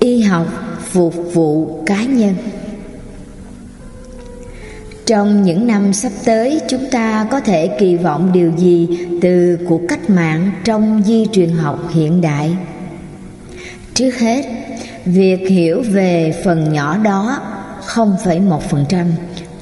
Y học phục vụ cá nhân. Trong những năm sắp tới chúng ta có thể kỳ vọng điều gì từ cuộc cách mạng trong di truyền học hiện đại? Trước hết việc hiểu về phần nhỏ đó 0,1%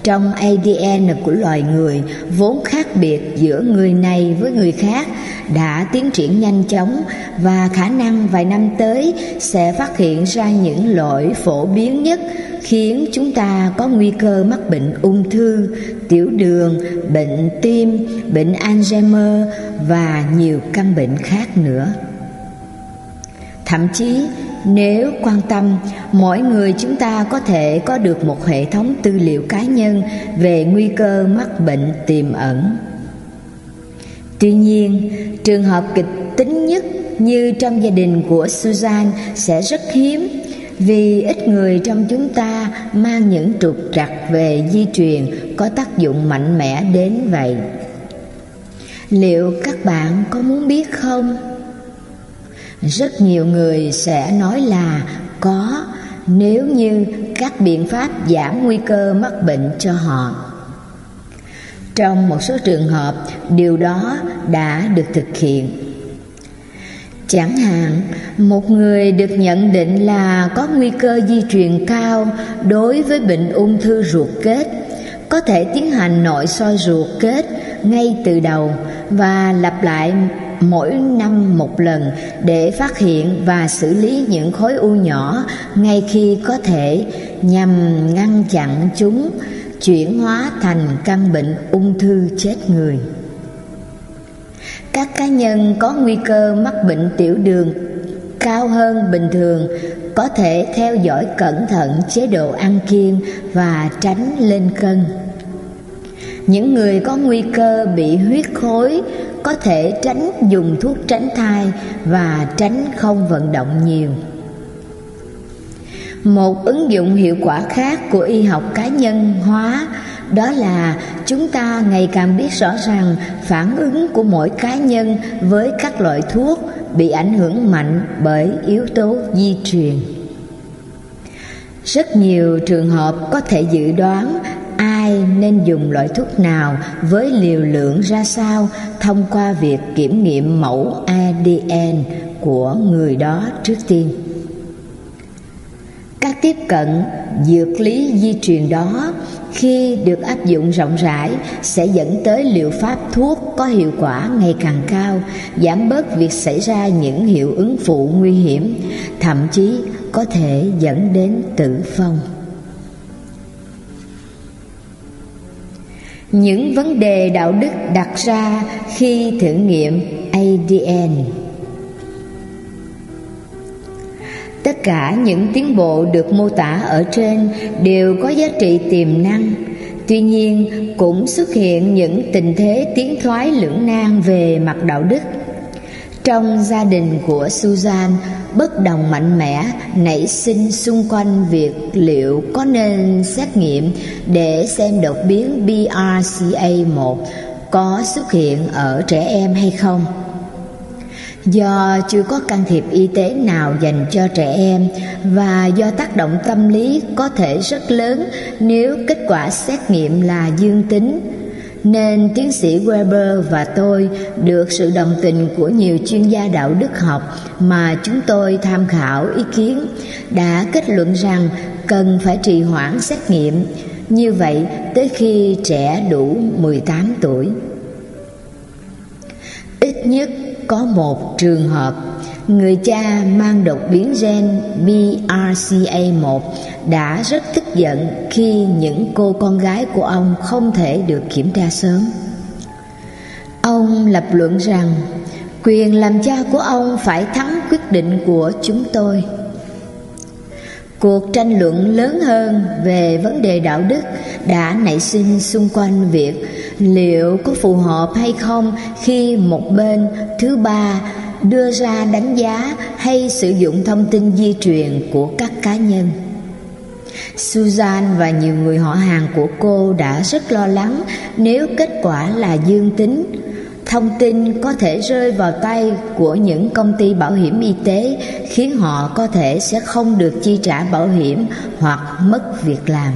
trong ADN của loài người vốn khác biệt giữa người này với người khác đã tiến triển nhanh chóng và khả năng vài năm tới sẽ phát hiện ra những lỗi phổ biến nhất khiến chúng ta có nguy cơ mắc bệnh ung thư, tiểu đường, bệnh tim, bệnh Alzheimer và nhiều căn bệnh khác nữa. Thậm chí nếu quan tâm, mỗi người chúng ta có thể có được một hệ thống tư liệu cá nhân về nguy cơ mắc bệnh tiềm ẩn. Tuy nhiên, trường hợp kịch tính nhất như trong gia đình của Susan sẽ rất hiếm vì ít người trong chúng ta mang những trục trặc về di truyền có tác dụng mạnh mẽ đến vậy. Liệu các bạn có muốn biết không? rất nhiều người sẽ nói là có nếu như các biện pháp giảm nguy cơ mắc bệnh cho họ trong một số trường hợp, điều đó đã được thực hiện. Chẳng hạn, một người được nhận định là có nguy cơ di truyền cao đối với bệnh ung thư ruột kết, có thể tiến hành nội soi ruột kết ngay từ đầu và lặp lại mỗi năm một lần để phát hiện và xử lý những khối u nhỏ ngay khi có thể nhằm ngăn chặn chúng chuyển hóa thành căn bệnh ung thư chết người. Các cá nhân có nguy cơ mắc bệnh tiểu đường cao hơn bình thường có thể theo dõi cẩn thận chế độ ăn kiêng và tránh lên cân. Những người có nguy cơ bị huyết khối có thể tránh dùng thuốc tránh thai và tránh không vận động nhiều một ứng dụng hiệu quả khác của y học cá nhân hóa, đó là chúng ta ngày càng biết rõ rằng phản ứng của mỗi cá nhân với các loại thuốc bị ảnh hưởng mạnh bởi yếu tố di truyền rất nhiều trường hợp có thể dự đoán ai nên dùng loại thuốc nào với liều lượng ra sao thông qua việc kiểm nghiệm mẫu ADN của người đó trước tiên. Các tiếp cận dược lý di truyền đó khi được áp dụng rộng rãi sẽ dẫn tới liệu pháp thuốc có hiệu quả ngày càng cao, giảm bớt việc xảy ra những hiệu ứng phụ nguy hiểm, thậm chí có thể dẫn đến tử vong. những vấn đề đạo đức đặt ra khi thử nghiệm adn tất cả những tiến bộ được mô tả ở trên đều có giá trị tiềm năng tuy nhiên cũng xuất hiện những tình thế tiến thoái lưỡng nan về mặt đạo đức trong gia đình của Susan, bất đồng mạnh mẽ nảy sinh xung quanh việc liệu có nên xét nghiệm để xem đột biến BRCA1 có xuất hiện ở trẻ em hay không. Do chưa có can thiệp y tế nào dành cho trẻ em và do tác động tâm lý có thể rất lớn nếu kết quả xét nghiệm là dương tính, nên tiến sĩ Weber và tôi được sự đồng tình của nhiều chuyên gia đạo đức học mà chúng tôi tham khảo ý kiến đã kết luận rằng cần phải trì hoãn xét nghiệm như vậy, tới khi trẻ đủ 18 tuổi. Ít nhất có một trường hợp người cha mang đột biến gen BRCA1 đã rất tức giận khi những cô con gái của ông không thể được kiểm tra sớm. Ông lập luận rằng, quyền làm cha của ông phải thắng quyết định của chúng tôi. Cuộc tranh luận lớn hơn về vấn đề đạo đức đã nảy sinh xung quanh việc liệu có phù hợp hay không khi một bên thứ ba đưa ra đánh giá hay sử dụng thông tin di truyền của các cá nhân. Susan và nhiều người họ hàng của cô đã rất lo lắng nếu kết quả là dương tính thông tin có thể rơi vào tay của những công ty bảo hiểm y tế, khiến họ có thể sẽ không được chi trả bảo hiểm hoặc mất việc làm.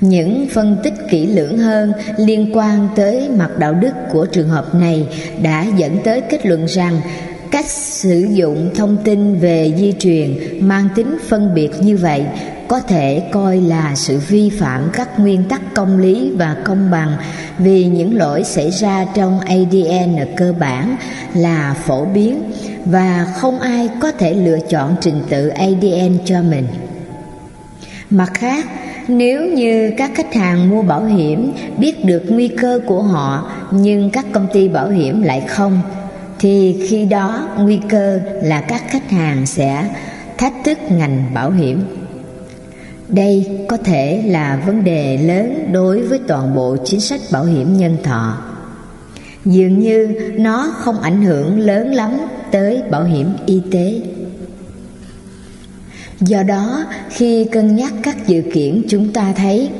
Những phân tích kỹ lưỡng hơn liên quan tới mặt đạo đức của trường hợp này đã dẫn tới kết luận rằng cách sử dụng thông tin về di truyền mang tính phân biệt như vậy có thể coi là sự vi phạm các nguyên tắc công lý và công bằng vì những lỗi xảy ra trong ADN cơ bản là phổ biến và không ai có thể lựa chọn trình tự ADN cho mình. Mặt khác, nếu như các khách hàng mua bảo hiểm biết được nguy cơ của họ nhưng các công ty bảo hiểm lại không thì khi đó nguy cơ là các khách hàng sẽ thách thức ngành bảo hiểm. Đây có thể là vấn đề lớn đối với toàn bộ chính sách bảo hiểm nhân thọ. Dường như nó không ảnh hưởng lớn lắm tới bảo hiểm y tế. Do đó, khi cân nhắc các dự kiện chúng ta thấy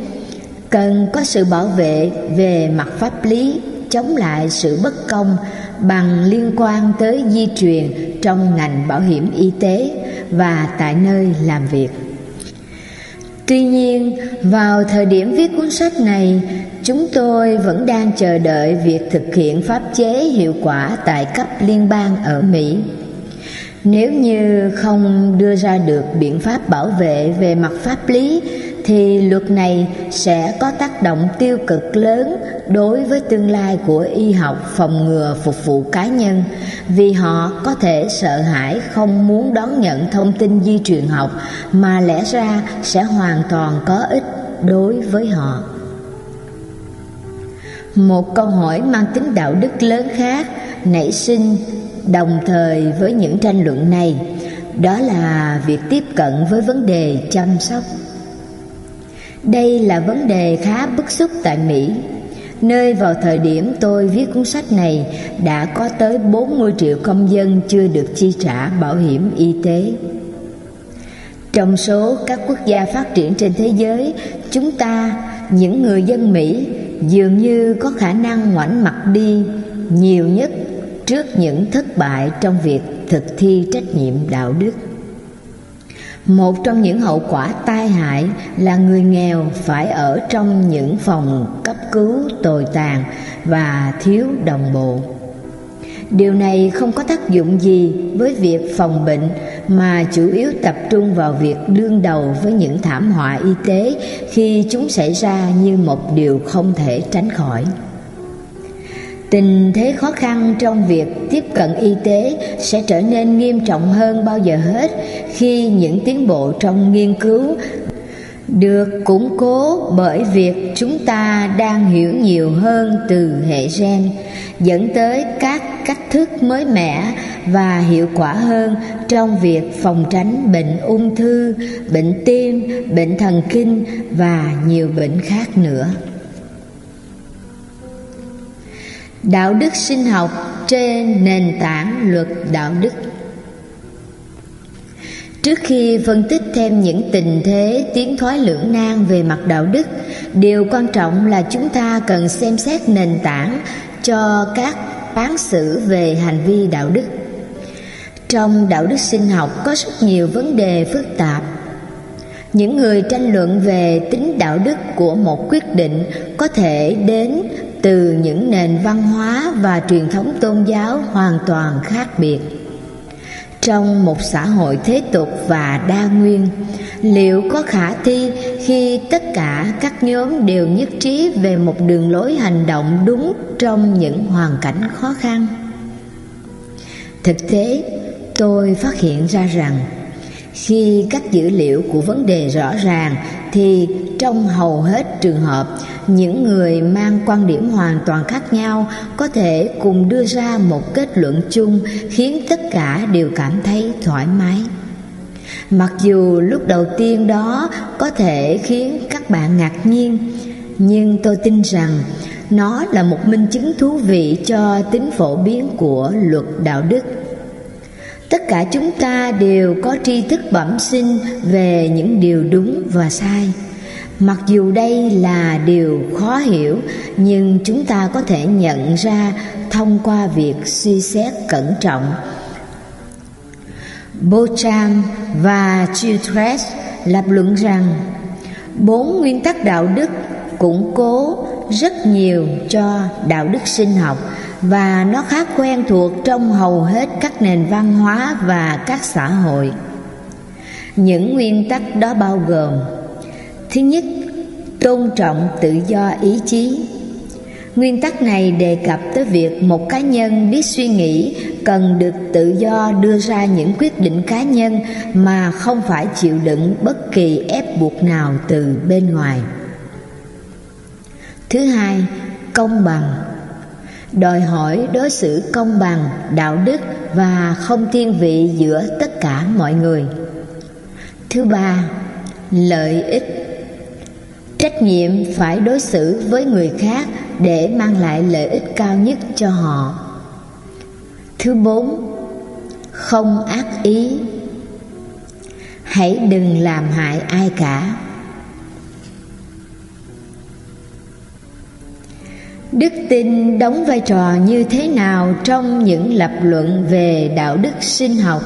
cần có sự bảo vệ về mặt pháp lý chống lại sự bất công bằng liên quan tới di truyền trong ngành bảo hiểm y tế và tại nơi làm việc. Tuy nhiên, vào thời điểm viết cuốn sách này, chúng tôi vẫn đang chờ đợi việc thực hiện pháp chế hiệu quả tại cấp liên bang ở Mỹ. Nếu như không đưa ra được biện pháp bảo vệ về mặt pháp lý thì luật này sẽ có tác động tiêu cực lớn đối với tương lai của y học phòng ngừa phục vụ cá nhân, vì họ có thể sợ hãi không muốn đón nhận thông tin di truyền học mà lẽ ra sẽ hoàn toàn có ích đối với họ. Một câu hỏi mang tính đạo đức lớn khác nảy sinh đồng thời với những tranh luận này, đó là việc tiếp cận với vấn đề chăm sóc đây là vấn đề khá bức xúc tại Mỹ, nơi vào thời điểm tôi viết cuốn sách này đã có tới 40 triệu công dân chưa được chi trả bảo hiểm y tế. Trong số các quốc gia phát triển trên thế giới, chúng ta, những người dân Mỹ, dường như có khả năng ngoảnh mặt đi nhiều nhất trước những thất bại trong việc thực thi trách nhiệm đạo đức. Một trong những hậu quả tai hại là người nghèo phải ở trong những phòng cấp cứu tồi tàn và thiếu đồng bộ. Điều này không có tác dụng gì với việc phòng bệnh, mà chủ yếu tập trung vào việc đương đầu với những thảm họa y tế khi chúng xảy ra như một điều không thể tránh khỏi. Tình thế khó khăn trong việc tiếp cận y tế sẽ trở nên nghiêm trọng hơn bao giờ hết khi những tiến bộ trong nghiên cứu được củng cố bởi việc chúng ta đang hiểu nhiều hơn từ hệ gen dẫn tới các cách thức mới mẻ và hiệu quả hơn trong việc phòng tránh bệnh ung thư, bệnh tim, bệnh thần kinh và nhiều bệnh khác nữa. Đạo đức sinh học trên nền tảng luật đạo đức Trước khi phân tích thêm những tình thế tiến thoái lưỡng nan về mặt đạo đức, điều quan trọng là chúng ta cần xem xét nền tảng cho các phán xử về hành vi đạo đức. Trong đạo đức sinh học có rất nhiều vấn đề phức tạp. Những người tranh luận về tính đạo đức của một quyết định có thể đến từ những nền văn hóa và truyền thống tôn giáo hoàn toàn khác biệt. Trong một xã hội thế tục và đa nguyên, liệu có khả thi khi tất cả các nhóm đều nhất trí về một đường lối hành động đúng trong những hoàn cảnh khó khăn? Thực tế, tôi phát hiện ra rằng khi các dữ liệu của vấn đề rõ ràng, thì trong hầu hết trường hợp, những người mang quan điểm hoàn toàn khác nhau có thể cùng đưa ra một kết luận chung khiến tất cả đều cảm thấy thoải mái. Mặc dù lúc đầu tiên đó có thể khiến các bạn ngạc nhiên, nhưng tôi tin rằng nó là một minh chứng thú vị cho tính phổ biến của luật đạo đức tất cả chúng ta đều có tri thức bẩm sinh về những điều đúng và sai. Mặc dù đây là điều khó hiểu, nhưng chúng ta có thể nhận ra thông qua việc suy xét cẩn trọng. Bocham và Chiltres lập luận rằng, bốn nguyên tắc đạo đức củng cố rất nhiều cho đạo đức sinh học và nó khá quen thuộc trong hầu hết các nền văn hóa và các xã hội. Những nguyên tắc đó bao gồm, thứ nhất, tôn trọng tự do ý chí. Nguyên tắc này đề cập tới việc một cá nhân biết suy nghĩ cần được tự do đưa ra những quyết định cá nhân mà không phải chịu đựng bất kỳ ép buộc nào từ bên ngoài. Thứ hai, công bằng đòi hỏi đối xử công bằng, đạo đức và không thiên vị giữa tất cả mọi người. Thứ ba, lợi ích. Trách nhiệm phải đối xử với người khác để mang lại lợi ích cao nhất cho họ. Thứ bốn, không ác ý. Hãy đừng làm hại ai cả. Đức tin đóng vai trò như thế nào trong những lập luận về đạo đức sinh học?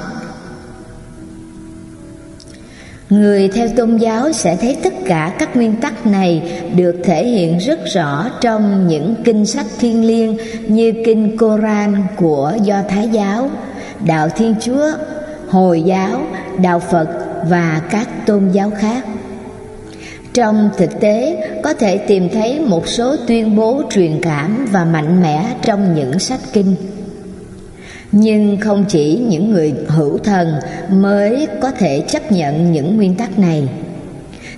Người theo tôn giáo sẽ thấy tất cả các nguyên tắc này được thể hiện rất rõ trong những kinh sách thiêng liêng như kinh koran của do thái giáo, đạo thiên chúa, hồi giáo, đạo phật và các tôn giáo khác trong thực tế, có thể tìm thấy một số tuyên bố truyền cảm và mạnh mẽ trong những sách kinh. Nhưng không chỉ những người hữu thần mới có thể chấp nhận những nguyên tắc này.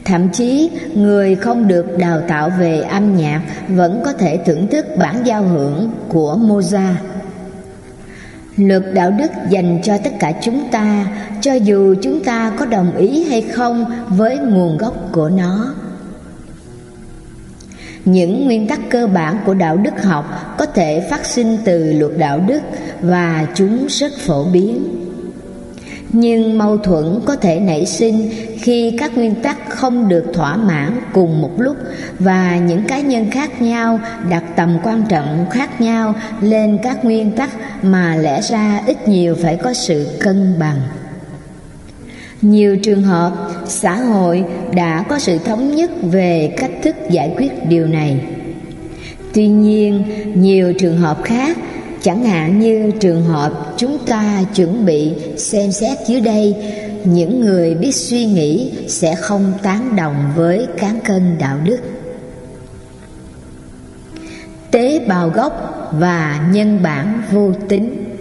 Thậm chí, người không được đào tạo về âm nhạc vẫn có thể thưởng thức bản giao hưởng của mozart luật đạo đức dành cho tất cả chúng ta, cho dù chúng ta có đồng ý hay không với nguồn gốc của nó. Những nguyên tắc cơ bản của đạo đức học có thể phát sinh từ luật đạo đức và chúng rất phổ biến nhưng mâu thuẫn có thể nảy sinh khi các nguyên tắc không được thỏa mãn cùng một lúc và những cá nhân khác nhau, đặt tầm quan trọng khác nhau lên các nguyên tắc mà lẽ ra ít nhiều phải có sự cân bằng. Nhiều trường hợp, xã hội đã có sự thống nhất về cách thức giải quyết điều này. Tuy nhiên, nhiều trường hợp khác chẳng hạn như trường hợp chúng ta chuẩn bị xem xét dưới đây, những người biết suy nghĩ sẽ không tán đồng với cán cân đạo đức. Tế bào gốc và nhân bản vô tính.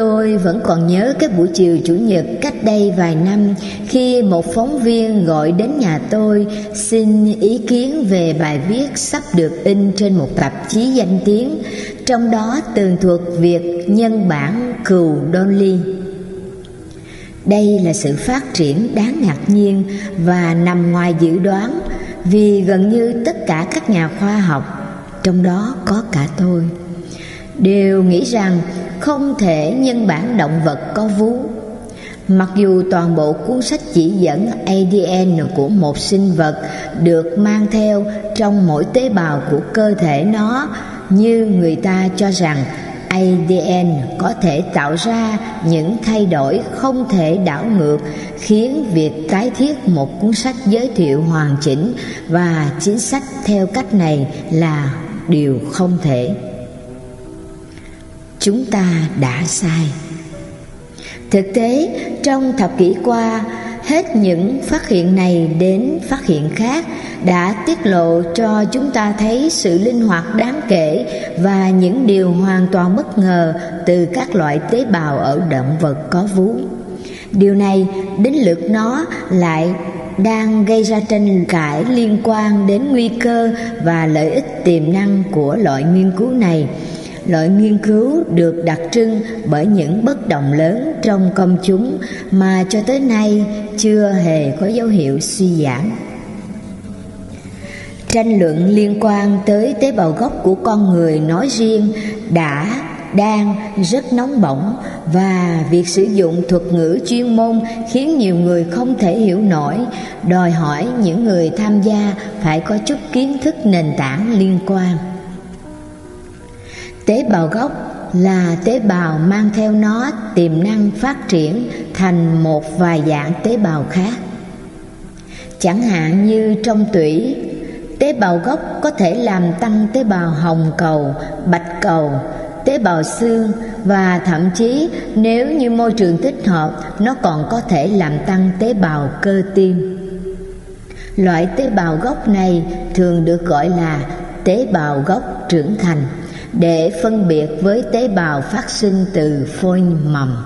Tôi vẫn còn nhớ cái buổi chiều Chủ nhật cách đây vài năm khi một phóng viên gọi đến nhà tôi xin ý kiến về bài viết sắp được in trên một tạp chí danh tiếng, trong đó tường thuật việc nhân bản cừu Dolly. Đây là sự phát triển đáng ngạc nhiên và nằm ngoài dự đoán vì gần như tất cả các nhà khoa học, trong đó có cả tôi, đều nghĩ rằng không thể nhân bản động vật có vú. Mặc dù toàn bộ cuốn sách chỉ dẫn ADN của một sinh vật được mang theo trong mỗi tế bào của cơ thể nó như người ta cho rằng ADN có thể tạo ra những thay đổi không thể đảo ngược, khiến việc tái thiết một cuốn sách giới thiệu hoàn chỉnh và chính sách theo cách này là điều không thể chúng ta đã sai. Thực tế, trong thập kỷ qua, hết những phát hiện này đến phát hiện khác đã tiết lộ cho chúng ta thấy sự linh hoạt đáng kể và những điều hoàn toàn bất ngờ từ các loại tế bào ở động vật có vú. Điều này, đến lượt nó lại đang gây ra tranh cãi liên quan đến nguy cơ và lợi ích tiềm năng của loại nghiên cứu này loại nghiên cứu được đặc trưng bởi những bất đồng lớn trong công chúng mà cho tới nay chưa hề có dấu hiệu suy giảm tranh luận liên quan tới tế bào gốc của con người nói riêng đã đang rất nóng bỏng và việc sử dụng thuật ngữ chuyên môn khiến nhiều người không thể hiểu nổi, đòi hỏi những người tham gia phải có chút kiến thức nền tảng liên quan. Tế bào gốc là tế bào mang theo nó tiềm năng phát triển thành một vài dạng tế bào khác. Chẳng hạn như trong tủy, tế bào gốc có thể làm tăng tế bào hồng cầu, bạch cầu, tế bào xương và thậm chí nếu như môi trường thích hợp nó còn có thể làm tăng tế bào cơ tim. Loại tế bào gốc này thường được gọi là tế bào gốc trưởng thành để phân biệt với tế bào phát sinh từ phôi mầm.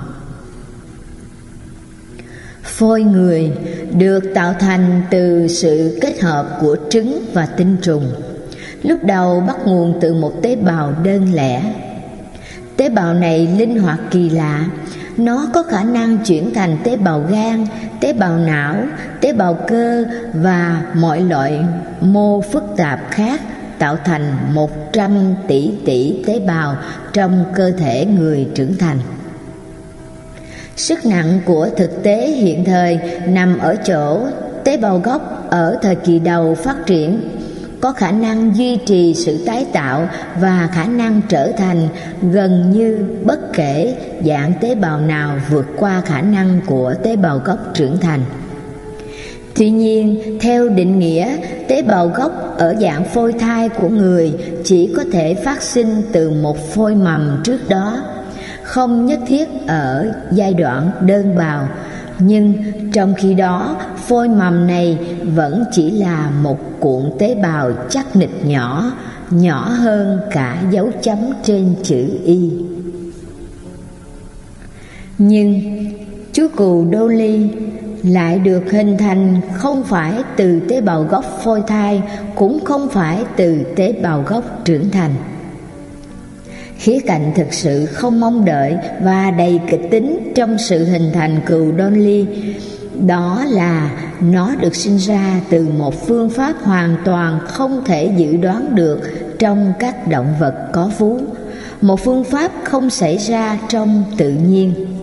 Phôi người được tạo thành từ sự kết hợp của trứng và tinh trùng. Lúc đầu bắt nguồn từ một tế bào đơn lẻ. Tế bào này linh hoạt kỳ lạ, nó có khả năng chuyển thành tế bào gan, tế bào não, tế bào cơ và mọi loại mô phức tạp khác tạo thành 100 tỷ tỷ tế bào trong cơ thể người trưởng thành. Sức nặng của thực tế hiện thời nằm ở chỗ tế bào gốc ở thời kỳ đầu phát triển, có khả năng duy trì sự tái tạo và khả năng trở thành gần như bất kể dạng tế bào nào vượt qua khả năng của tế bào gốc trưởng thành. Tuy nhiên, theo định nghĩa, tế bào gốc ở dạng phôi thai của người chỉ có thể phát sinh từ một phôi mầm trước đó, không nhất thiết ở giai đoạn đơn bào, nhưng trong khi đó phôi mầm này vẫn chỉ là một cuộn tế bào chắc nịch nhỏ, nhỏ hơn cả dấu chấm trên chữ Y. Nhưng chú cù Đô Ly lại được hình thành không phải từ tế bào gốc phôi thai, cũng không phải từ tế bào gốc trưởng thành. Khía cạnh thực sự không mong đợi và đầy kịch tính trong sự hình thành cừu Donley đó là nó được sinh ra từ một phương pháp hoàn toàn không thể dự đoán được trong các động vật có vú, một phương pháp không xảy ra trong tự nhiên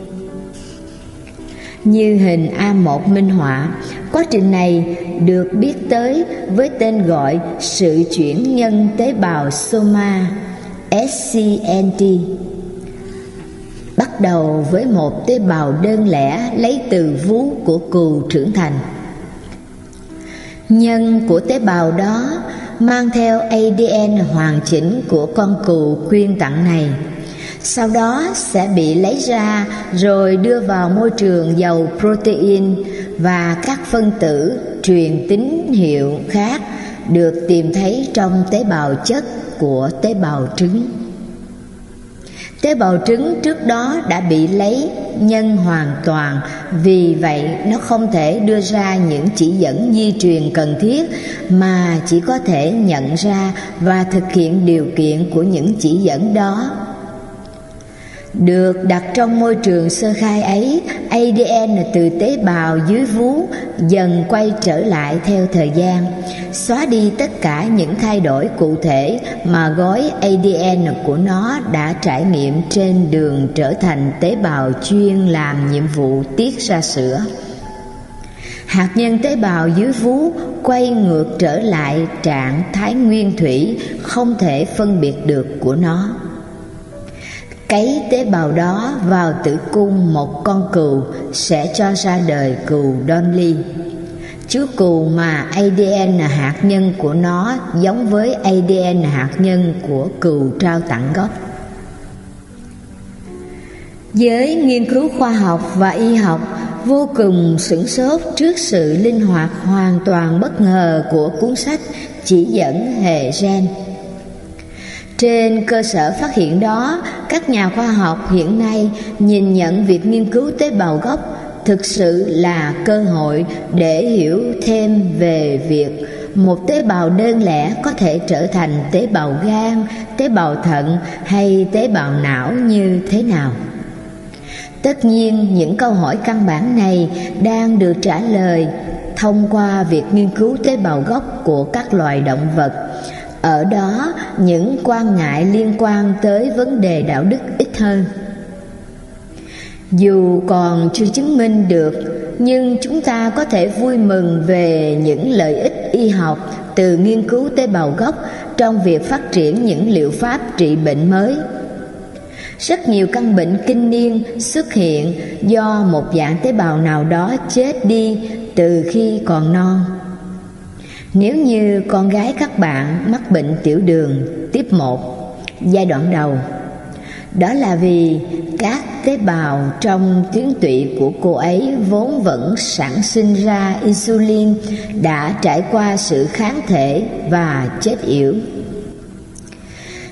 như hình A1 minh họa. Quá trình này được biết tới với tên gọi sự chuyển nhân tế bào soma SCNT bắt đầu với một tế bào đơn lẻ lấy từ vú của cừu trưởng thành. Nhân của tế bào đó mang theo ADN hoàn chỉnh của con cừu quyên tặng này sau đó sẽ bị lấy ra rồi đưa vào môi trường giàu protein và các phân tử truyền tín hiệu khác được tìm thấy trong tế bào chất của tế bào trứng. Tế bào trứng trước đó đã bị lấy nhân hoàn toàn, vì vậy nó không thể đưa ra những chỉ dẫn di truyền cần thiết mà chỉ có thể nhận ra và thực hiện điều kiện của những chỉ dẫn đó được đặt trong môi trường sơ khai ấy, ADN từ tế bào dưới vú dần quay trở lại theo thời gian, xóa đi tất cả những thay đổi cụ thể mà gói ADN của nó đã trải nghiệm trên đường trở thành tế bào chuyên làm nhiệm vụ tiết ra sữa. Hạt nhân tế bào dưới vú quay ngược trở lại trạng thái nguyên thủy không thể phân biệt được của nó cấy tế bào đó vào tử cung một con cừu sẽ cho ra đời cừu Donley. Chú cừu mà ADN hạt nhân của nó giống với ADN hạt nhân của cừu trao tặng gốc. Giới nghiên cứu khoa học và y học vô cùng sửng sốt trước sự linh hoạt hoàn toàn bất ngờ của cuốn sách chỉ dẫn hệ gen trên cơ sở phát hiện đó, các nhà khoa học hiện nay nhìn nhận việc nghiên cứu tế bào gốc thực sự là cơ hội để hiểu thêm về việc một tế bào đơn lẻ có thể trở thành tế bào gan, tế bào thận hay tế bào não như thế nào. Tất nhiên, những câu hỏi căn bản này đang được trả lời thông qua việc nghiên cứu tế bào gốc của các loài động vật ở đó, những quan ngại liên quan tới vấn đề đạo đức ít hơn. Dù còn chưa chứng minh được, nhưng chúng ta có thể vui mừng về những lợi ích y học từ nghiên cứu tế bào gốc trong việc phát triển những liệu pháp trị bệnh mới. Rất nhiều căn bệnh kinh niên xuất hiện do một dạng tế bào nào đó chết đi từ khi còn non nếu như con gái các bạn mắc bệnh tiểu đường tiếp một giai đoạn đầu đó là vì các tế bào trong tuyến tụy của cô ấy vốn vẫn sản sinh ra insulin đã trải qua sự kháng thể và chết yểu.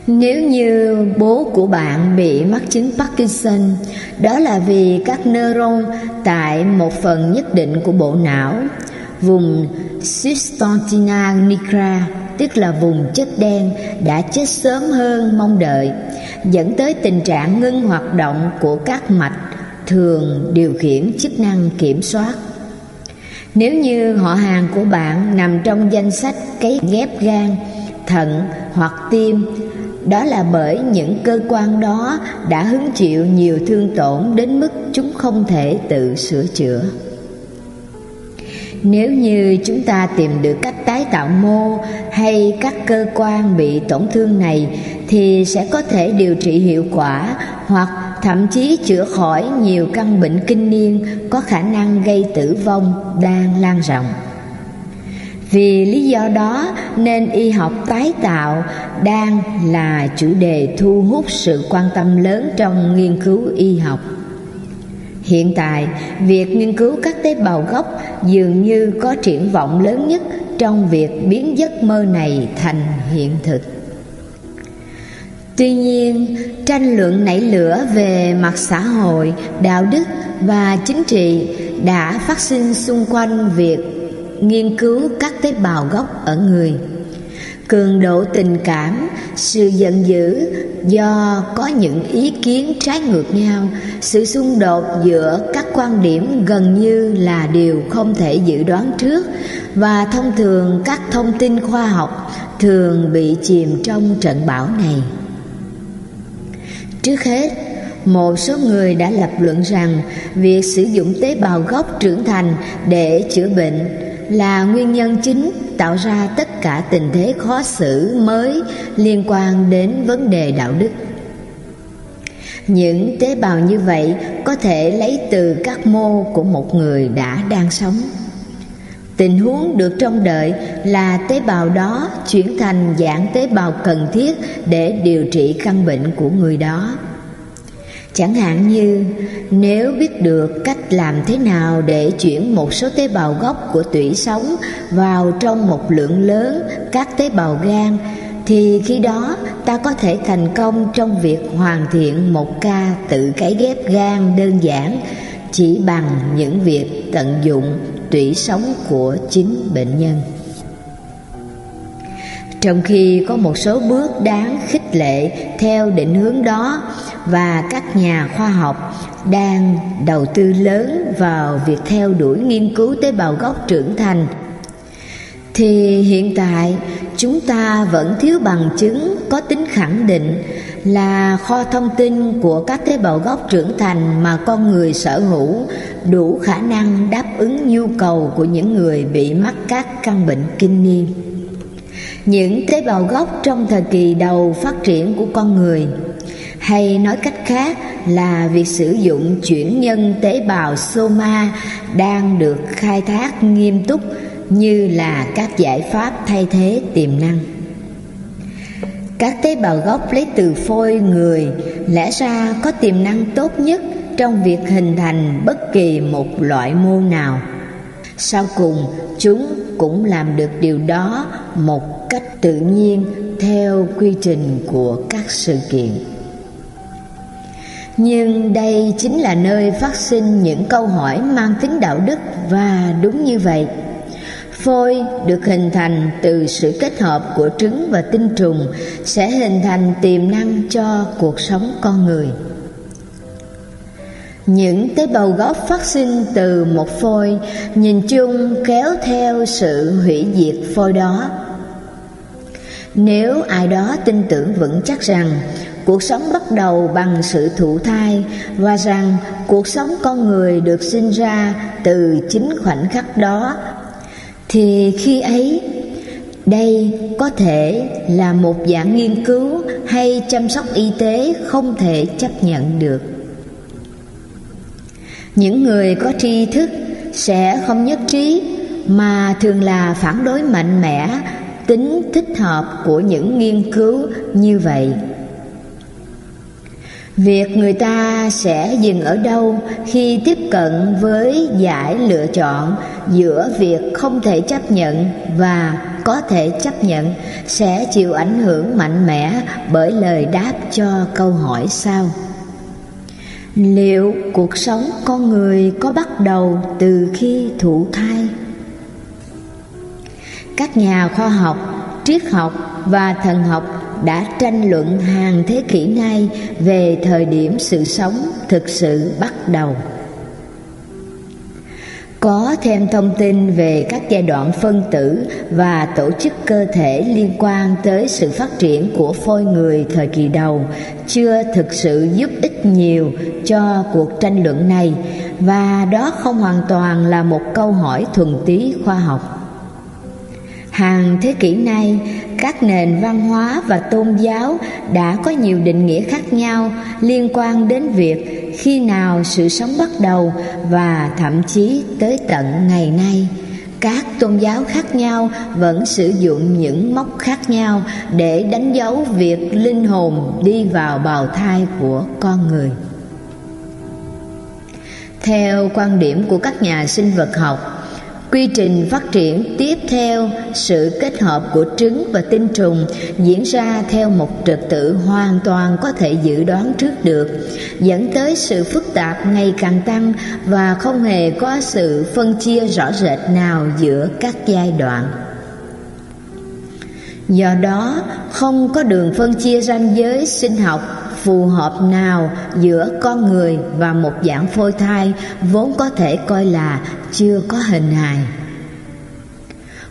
Nếu như bố của bạn bị mắc chứng Parkinson, đó là vì các neuron tại một phần nhất định của bộ não, vùng Sustantina nigra, tức là vùng chất đen, đã chết sớm hơn mong đợi, dẫn tới tình trạng ngưng hoạt động của các mạch thường điều khiển chức năng kiểm soát. Nếu như họ hàng của bạn nằm trong danh sách cấy ghép gan, thận hoặc tim đó là bởi những cơ quan đó đã hứng chịu nhiều thương tổn đến mức chúng không thể tự sửa chữa nếu như chúng ta tìm được cách tái tạo mô hay các cơ quan bị tổn thương này, thì sẽ có thể điều trị hiệu quả hoặc thậm chí chữa khỏi nhiều căn bệnh kinh niên có khả năng gây tử vong đang lan rộng. Vì lý do đó nên y học tái tạo đang là chủ đề thu hút sự quan tâm lớn trong nghiên cứu y học hiện tại, việc nghiên cứu các tế bào gốc dường như có triển vọng lớn nhất trong việc biến giấc mơ này thành hiện thực. Tuy nhiên, tranh luận nảy lửa về mặt xã hội, đạo đức và chính trị đã phát sinh xung quanh việc nghiên cứu các tế bào gốc ở người cường độ tình cảm, sự giận dữ do có những ý kiến trái ngược nhau, sự xung đột giữa các quan điểm gần như là điều không thể dự đoán trước và thông thường các thông tin khoa học thường bị chìm trong trận bão này. Trước hết, một số người đã lập luận rằng việc sử dụng tế bào gốc trưởng thành để chữa bệnh là nguyên nhân chính tạo ra tất cả tình thế khó xử mới liên quan đến vấn đề đạo đức. Những tế bào như vậy có thể lấy từ các mô của một người đã đang sống. Tình huống được trông đợi là tế bào đó chuyển thành dạng tế bào cần thiết để điều trị căn bệnh của người đó. Chẳng hạn như, nếu biết được cách làm thế nào để chuyển một số tế bào gốc của tủy sống vào trong một lượng lớn các tế bào gan, thì khi đó ta có thể thành công trong việc hoàn thiện một ca tự cấy ghép gan đơn giản, chỉ bằng những việc tận dụng tủy sống của chính bệnh nhân. Trong khi có một số bước đáng khích lệ theo định hướng đó và các nhà khoa học đang đầu tư lớn vào việc theo đuổi nghiên cứu tế bào gốc trưởng thành. Thì hiện tại, chúng ta vẫn thiếu bằng chứng có tính khẳng định là kho thông tin của các tế bào gốc trưởng thành mà con người sở hữu đủ khả năng đáp ứng nhu cầu của những người bị mắc các căn bệnh kinh niên. Những tế bào gốc trong thời kỳ đầu phát triển của con người hay nói cách khác là việc sử dụng chuyển nhân tế bào soma đang được khai thác nghiêm túc như là các giải pháp thay thế tiềm năng. Các tế bào gốc lấy từ phôi người lẽ ra có tiềm năng tốt nhất trong việc hình thành bất kỳ một loại mô nào. Sau cùng, chúng cũng làm được điều đó một cách tự nhiên theo quy trình của các sự kiện nhưng đây chính là nơi phát sinh những câu hỏi mang tính đạo đức và đúng như vậy. Phôi được hình thành từ sự kết hợp của trứng và tinh trùng sẽ hình thành tiềm năng cho cuộc sống con người. Những tế bào gốc phát sinh từ một phôi nhìn chung kéo theo sự hủy diệt phôi đó. Nếu ai đó tin tưởng vững chắc rằng cuộc sống bắt đầu bằng sự thụ thai và rằng cuộc sống con người được sinh ra từ chính khoảnh khắc đó. Thì khi ấy, đây có thể là một dạng nghiên cứu hay chăm sóc y tế không thể chấp nhận được. Những người có tri thức sẽ không nhất trí, mà thường là phản đối mạnh mẽ tính thích hợp của những nghiên cứu như vậy việc người ta sẽ dừng ở đâu khi tiếp cận với giải lựa chọn giữa việc không thể chấp nhận và có thể chấp nhận sẽ chịu ảnh hưởng mạnh mẽ bởi lời đáp cho câu hỏi sau. Liệu cuộc sống con người có bắt đầu từ khi thụ thai? Các nhà khoa học, triết học và thần học đã tranh luận hàng thế kỷ nay về thời điểm sự sống thực sự bắt đầu. Có thêm thông tin về các giai đoạn phân tử và tổ chức cơ thể liên quan tới sự phát triển của phôi người thời kỳ đầu chưa thực sự giúp ích nhiều cho cuộc tranh luận này và đó không hoàn toàn là một câu hỏi thuần túy khoa học. Hàng thế kỷ nay các nền văn hóa và tôn giáo đã có nhiều định nghĩa khác nhau liên quan đến việc khi nào sự sống bắt đầu và thậm chí tới tận ngày nay. Các tôn giáo khác nhau vẫn sử dụng những mốc khác nhau để đánh dấu việc linh hồn đi vào bào thai của con người. Theo quan điểm của các nhà sinh vật học Quy trình phát triển tiếp theo sự kết hợp của trứng và tinh trùng diễn ra theo một trật tự hoàn toàn có thể dự đoán trước được, dẫn tới sự phức tạp ngày càng tăng và không hề có sự phân chia rõ rệt nào giữa các giai đoạn. Do đó, không có đường phân chia ranh giới sinh học phù hợp nào giữa con người và một dạng phôi thai vốn có thể coi là chưa có hình hài?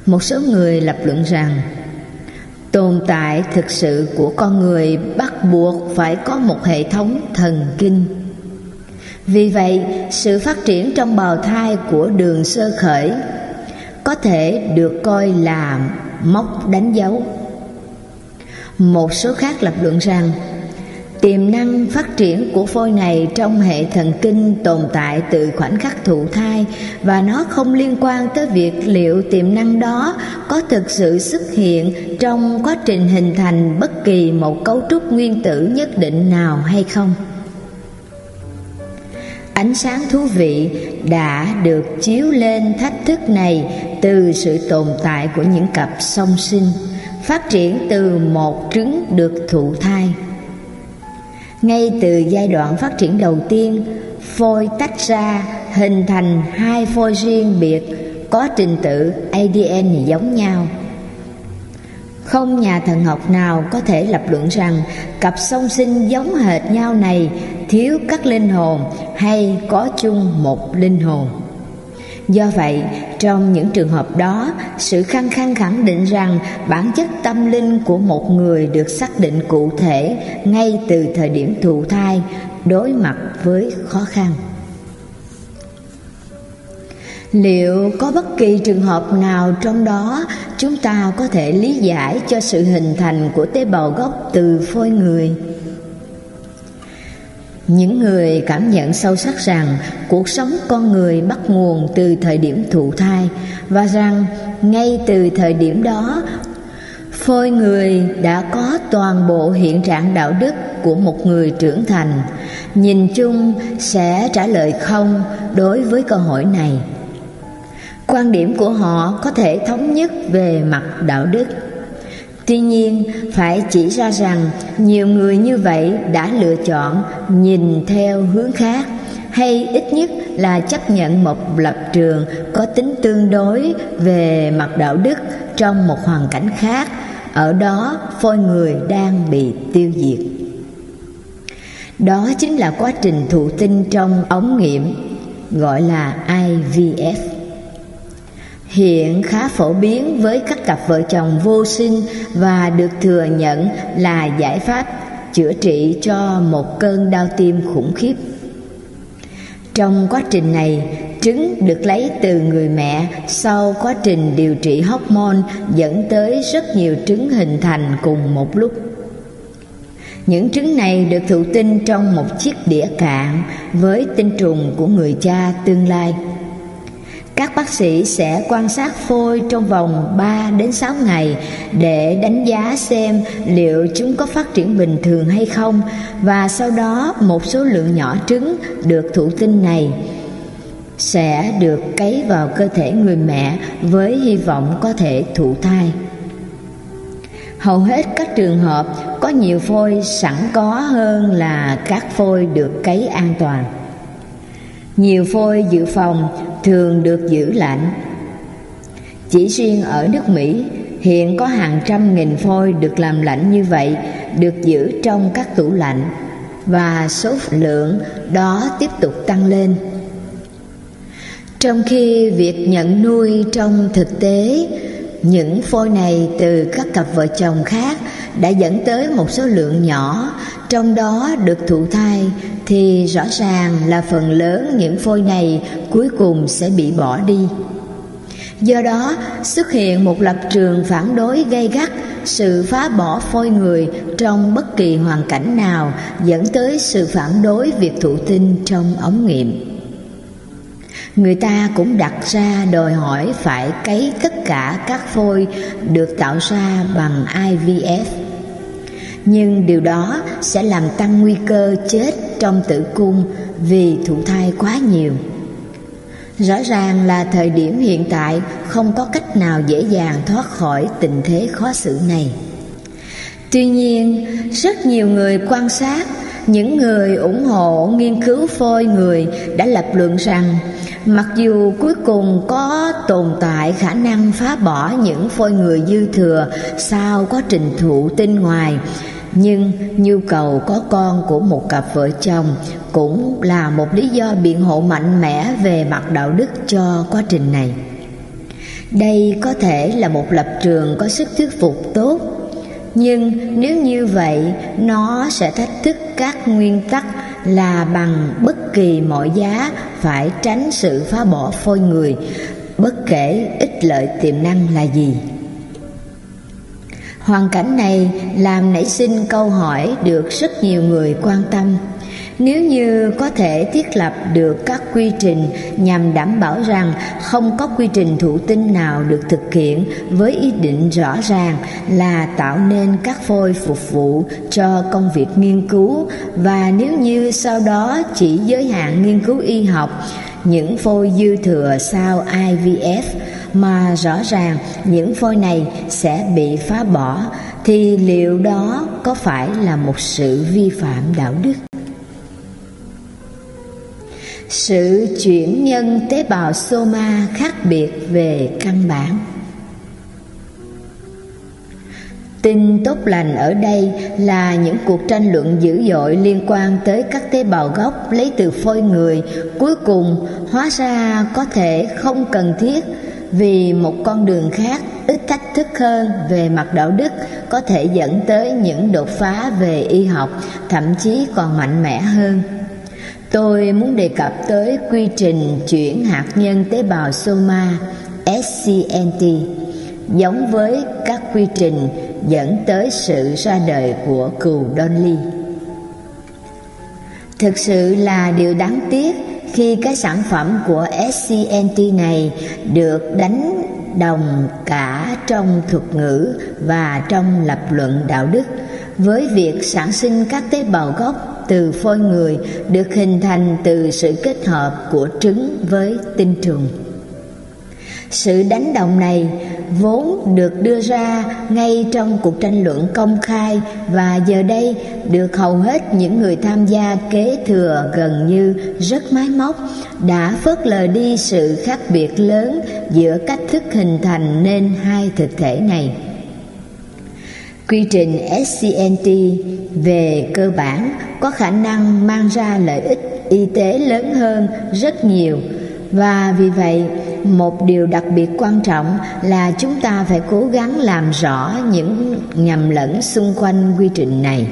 Một số người lập luận rằng, tồn tại thực sự của con người bắt buộc phải có một hệ thống thần kinh. Vì vậy, sự phát triển trong bào thai của đường sơ khởi có thể được coi là mốc đánh dấu. Một số khác lập luận rằng Tiềm năng phát triển của phôi này trong hệ thần kinh tồn tại từ khoảnh khắc thụ thai và nó không liên quan tới việc liệu tiềm năng đó có thực sự xuất hiện trong quá trình hình thành bất kỳ một cấu trúc nguyên tử nhất định nào hay không. Ánh sáng thú vị đã được chiếu lên thách thức này từ sự tồn tại của những cặp song sinh, phát triển từ một trứng được thụ thai ngay từ giai đoạn phát triển đầu tiên, phôi tách ra, hình thành hai phôi riêng biệt, có trình tự adn giống nhau. Không nhà thần học nào có thể lập luận rằng cặp song sinh giống hệt nhau này thiếu các linh hồn hay có chung một linh hồn. Do vậy, trong những trường hợp đó, sự khăng khăng khẳng định rằng bản chất tâm linh của một người được xác định cụ thể ngay từ thời điểm thụ thai đối mặt với khó khăn. Liệu có bất kỳ trường hợp nào trong đó chúng ta có thể lý giải cho sự hình thành của tế bào gốc từ phôi người? Những người cảm nhận sâu sắc rằng cuộc sống con người bắt nguồn từ thời điểm thụ thai và rằng ngay từ thời điểm đó, phôi người đã có toàn bộ hiện trạng đạo đức của một người trưởng thành, nhìn chung sẽ trả lời không đối với câu hỏi này. Quan điểm của họ có thể thống nhất về mặt đạo đức. Tuy nhiên, phải chỉ ra rằng nhiều người như vậy đã lựa chọn nhìn theo hướng khác hay ít nhất là chấp nhận một lập trường có tính tương đối về mặt đạo đức trong một hoàn cảnh khác. Ở đó phôi người đang bị tiêu diệt. Đó chính là quá trình thụ tinh trong ống nghiệm gọi là IVF hiện khá phổ biến với các cặp vợ chồng vô sinh và được thừa nhận là giải pháp chữa trị cho một cơn đau tim khủng khiếp. Trong quá trình này, trứng được lấy từ người mẹ sau quá trình điều trị hormone dẫn tới rất nhiều trứng hình thành cùng một lúc. Những trứng này được thụ tinh trong một chiếc đĩa cạn với tinh trùng của người cha tương lai. Các bác sĩ sẽ quan sát phôi trong vòng 3 đến 6 ngày để đánh giá xem liệu chúng có phát triển bình thường hay không và sau đó, một số lượng nhỏ trứng được thụ tinh này sẽ được cấy vào cơ thể người mẹ với hy vọng có thể thụ thai. Hầu hết các trường hợp có nhiều phôi sẵn có hơn là các phôi được cấy an toàn. Nhiều phôi dự phòng thường được giữ lạnh. Chỉ riêng ở nước Mỹ, hiện có hàng trăm nghìn phôi được làm lạnh như vậy được giữ trong các tủ lạnh và số lượng đó tiếp tục tăng lên. Trong khi việc nhận nuôi trong thực tế, những phôi này từ các cặp vợ chồng khác đã dẫn tới một số lượng nhỏ, trong đó được thụ thai thì rõ ràng là phần lớn những phôi này cuối cùng sẽ bị bỏ đi. Do đó, xuất hiện một lập trường phản đối gay gắt sự phá bỏ phôi người trong bất kỳ hoàn cảnh nào dẫn tới sự phản đối việc thụ tinh trong ống nghiệm. Người ta cũng đặt ra đòi hỏi phải cấy tất cả các phôi được tạo ra bằng IVF. Nhưng điều đó sẽ làm tăng nguy cơ chết trong tử cung vì thụ thai quá nhiều. Rõ ràng là thời điểm hiện tại không có cách nào dễ dàng thoát khỏi tình thế khó xử này. Tuy nhiên, rất nhiều người quan sát, những người ủng hộ nghiên cứu phôi người đã lập luận rằng Mặc dù cuối cùng có tồn tại khả năng phá bỏ những phôi người dư thừa sau quá trình thụ tinh ngoài, nhưng nhu cầu có con của một cặp vợ chồng cũng là một lý do biện hộ mạnh mẽ về mặt đạo đức cho quá trình này. Đây có thể là một lập trường có sức thuyết phục tốt, nhưng nếu như vậy, nó sẽ thách thức các nguyên tắc là bằng bất kỳ mọi giá phải tránh sự phá bỏ phôi người. Bất kể ích lợi tiềm năng là gì. Hoàn cảnh này làm nảy sinh câu hỏi được rất nhiều người quan tâm nếu như có thể thiết lập được các quy trình nhằm đảm bảo rằng không có quy trình thụ tinh nào được thực hiện với ý định rõ ràng là tạo nên các phôi phục vụ cho công việc nghiên cứu, và nếu như sau đó chỉ giới hạn nghiên cứu y học, những phôi dư thừa sau IVF mà rõ ràng những phôi này sẽ bị phá bỏ, thì liệu đó có phải là một sự vi phạm đạo đức? Sự chuyển nhân tế bào soma khác biệt về căn bản. Tin tốt lành ở đây là những cuộc tranh luận dữ dội liên quan tới các tế bào gốc lấy từ phôi người cuối cùng hóa ra có thể không cần thiết vì một con đường khác ít thách thức hơn về mặt đạo đức có thể dẫn tới những đột phá về y học, thậm chí còn mạnh mẽ hơn. Tôi muốn đề cập tới quy trình chuyển hạt nhân tế bào soma SCNT giống với các quy trình dẫn tới sự ra đời của cừu Donley. Thực sự là điều đáng tiếc khi cái sản phẩm của SCNT này được đánh đồng cả trong thuật ngữ và trong lập luận đạo đức với việc sản sinh các tế bào gốc từ phôi người được hình thành từ sự kết hợp của trứng với tinh trùng. Sự đánh động này vốn được đưa ra ngay trong cuộc tranh luận công khai và giờ đây được hầu hết những người tham gia kế thừa gần như rất máy móc đã phớt lờ đi sự khác biệt lớn giữa cách thức hình thành nên hai thực thể này. Quy trình SCNT về cơ bản có khả năng mang ra lợi ích y tế lớn hơn rất nhiều. Và vì vậy, một điều đặc biệt quan trọng là chúng ta phải cố gắng làm rõ những nhầm lẫn xung quanh quy trình này.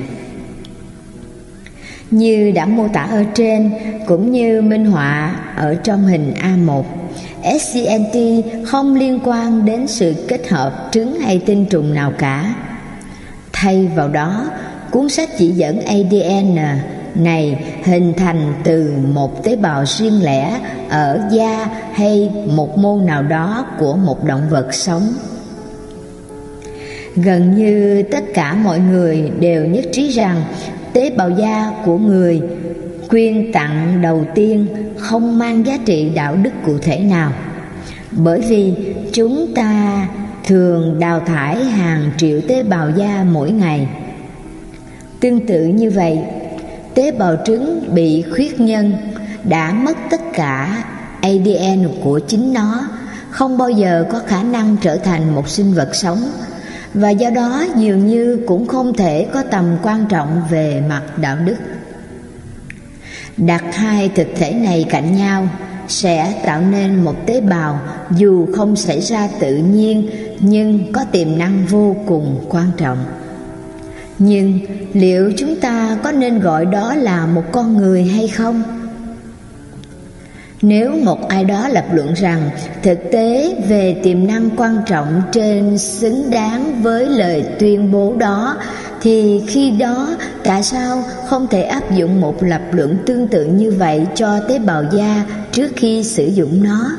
Như đã mô tả ở trên, cũng như minh họa ở trong hình A1 SCNT không liên quan đến sự kết hợp trứng hay tinh trùng nào cả thay vào đó, cuốn sách chỉ dẫn ADN này hình thành từ một tế bào riêng lẻ ở da hay một mô nào đó của một động vật sống. Gần như tất cả mọi người đều nhất trí rằng tế bào da của người quyên tặng đầu tiên không mang giá trị đạo đức cụ thể nào. Bởi vì chúng ta thường đào thải hàng triệu tế bào da mỗi ngày. Tương tự như vậy, tế bào trứng bị khuyết nhân đã mất tất cả adn của chính nó, không bao giờ có khả năng trở thành một sinh vật sống, và do đó dường như cũng không thể có tầm quan trọng về mặt đạo đức. Đặt hai thực thể này cạnh nhau sẽ tạo nên một tế bào dù không xảy ra tự nhiên nhưng có tiềm năng vô cùng quan trọng. Nhưng liệu chúng ta có nên gọi đó là một con người hay không? Nếu một ai đó lập luận rằng thực tế về tiềm năng quan trọng trên xứng đáng với lời tuyên bố đó, thì khi đó tại sao không thể áp dụng một lập luận tương tự như vậy cho tế bào da trước khi sử dụng nó?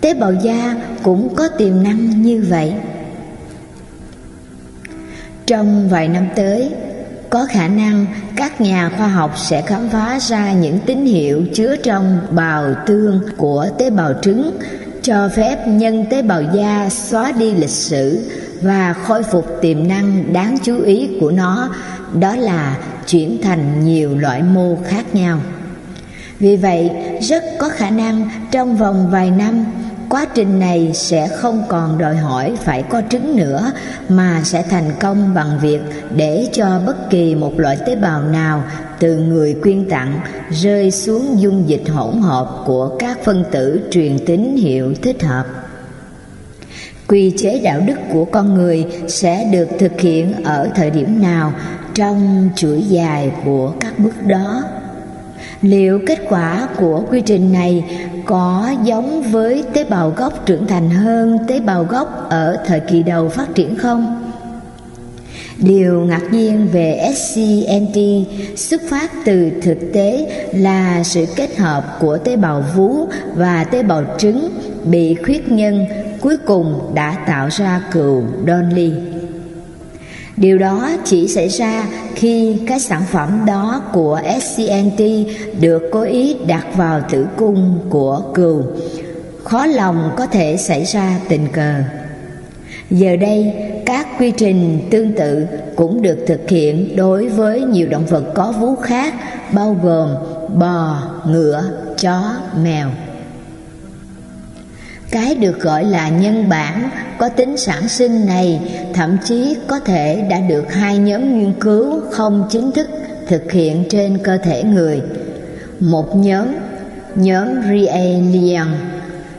Tế bào da cũng có tiềm năng như vậy. Trong vài năm tới, có khả năng các nhà khoa học sẽ khám phá ra những tín hiệu chứa trong bào tương của tế bào trứng, cho phép nhân tế bào da xóa đi lịch sử và khôi phục tiềm năng đáng chú ý của nó, đó là chuyển thành nhiều loại mô khác nhau. Vì vậy, rất có khả năng trong vòng vài năm quá trình này sẽ không còn đòi hỏi phải có trứng nữa, mà sẽ thành công bằng việc để cho bất kỳ một loại tế bào nào từ người quyên tặng rơi xuống dung dịch hỗn hợp của các phân tử truyền tín hiệu thích hợp. Quy chế đạo đức của con người sẽ được thực hiện ở thời điểm nào trong chuỗi dài của các bước đó? Liệu kết quả của quy trình này có giống với tế bào gốc trưởng thành hơn tế bào gốc ở thời kỳ đầu phát triển không điều ngạc nhiên về scnt xuất phát từ thực tế là sự kết hợp của tế bào vú và tế bào trứng bị khuyết nhân cuối cùng đã tạo ra cừu Donley. Điều đó chỉ xảy ra khi cái sản phẩm đó của SCNT được cố ý đặt vào tử cung của cừu. Khó lòng có thể xảy ra tình cờ. Giờ đây, các quy trình tương tự cũng được thực hiện đối với nhiều động vật có vú khác, bao gồm bò, ngựa, chó, mèo. Cái được gọi là nhân bản có tính sản sinh này thậm chí có thể đã được hai nhóm nghiên cứu không chính thức thực hiện trên cơ thể người. Một nhóm, nhóm Rielian,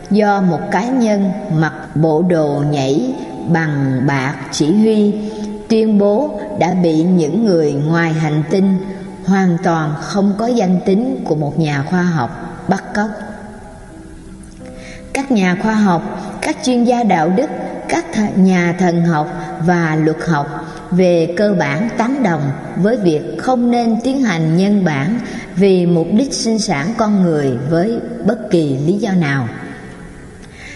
do một cá nhân mặc bộ đồ nhảy bằng bạc chỉ huy tuyên bố đã bị những người ngoài hành tinh hoàn toàn không có danh tính của một nhà khoa học bắt cóc các nhà khoa học, các chuyên gia đạo đức, các nhà thần học và luật học về cơ bản tán đồng với việc không nên tiến hành nhân bản vì mục đích sinh sản con người với bất kỳ lý do nào.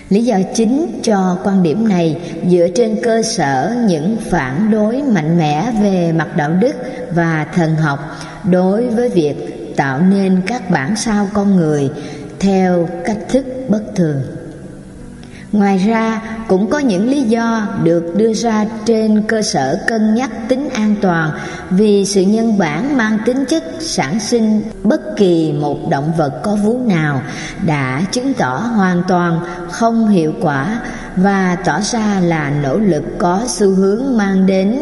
Lý do chính cho quan điểm này dựa trên cơ sở những phản đối mạnh mẽ về mặt đạo đức và thần học đối với việc tạo nên các bản sao con người theo cách thức bất thường. Ngoài ra, cũng có những lý do được đưa ra trên cơ sở cân nhắc tính an toàn vì sự nhân bản mang tính chất sản sinh bất kỳ một động vật có vú nào đã chứng tỏ hoàn toàn không hiệu quả và tỏ ra là nỗ lực có xu hướng mang đến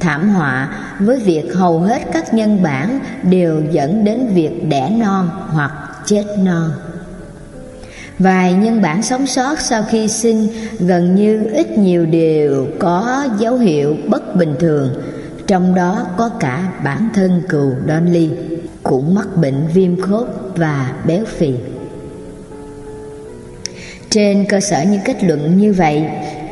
thảm họa với việc hầu hết các nhân bản đều dẫn đến việc đẻ non hoặc chết non. Vài nhân bản sống sót sau khi sinh gần như ít nhiều đều có dấu hiệu bất bình thường, trong đó có cả bản thân cừu Donley cũng mắc bệnh viêm khớp và béo phì. Trên cơ sở những kết luận như vậy,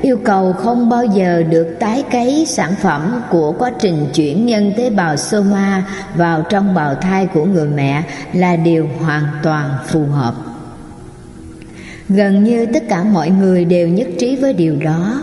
yêu cầu không bao giờ được tái cấy sản phẩm của quá trình chuyển nhân tế bào soma vào trong bào thai của người mẹ là điều hoàn toàn phù hợp. Gần như tất cả mọi người đều nhất trí với điều đó.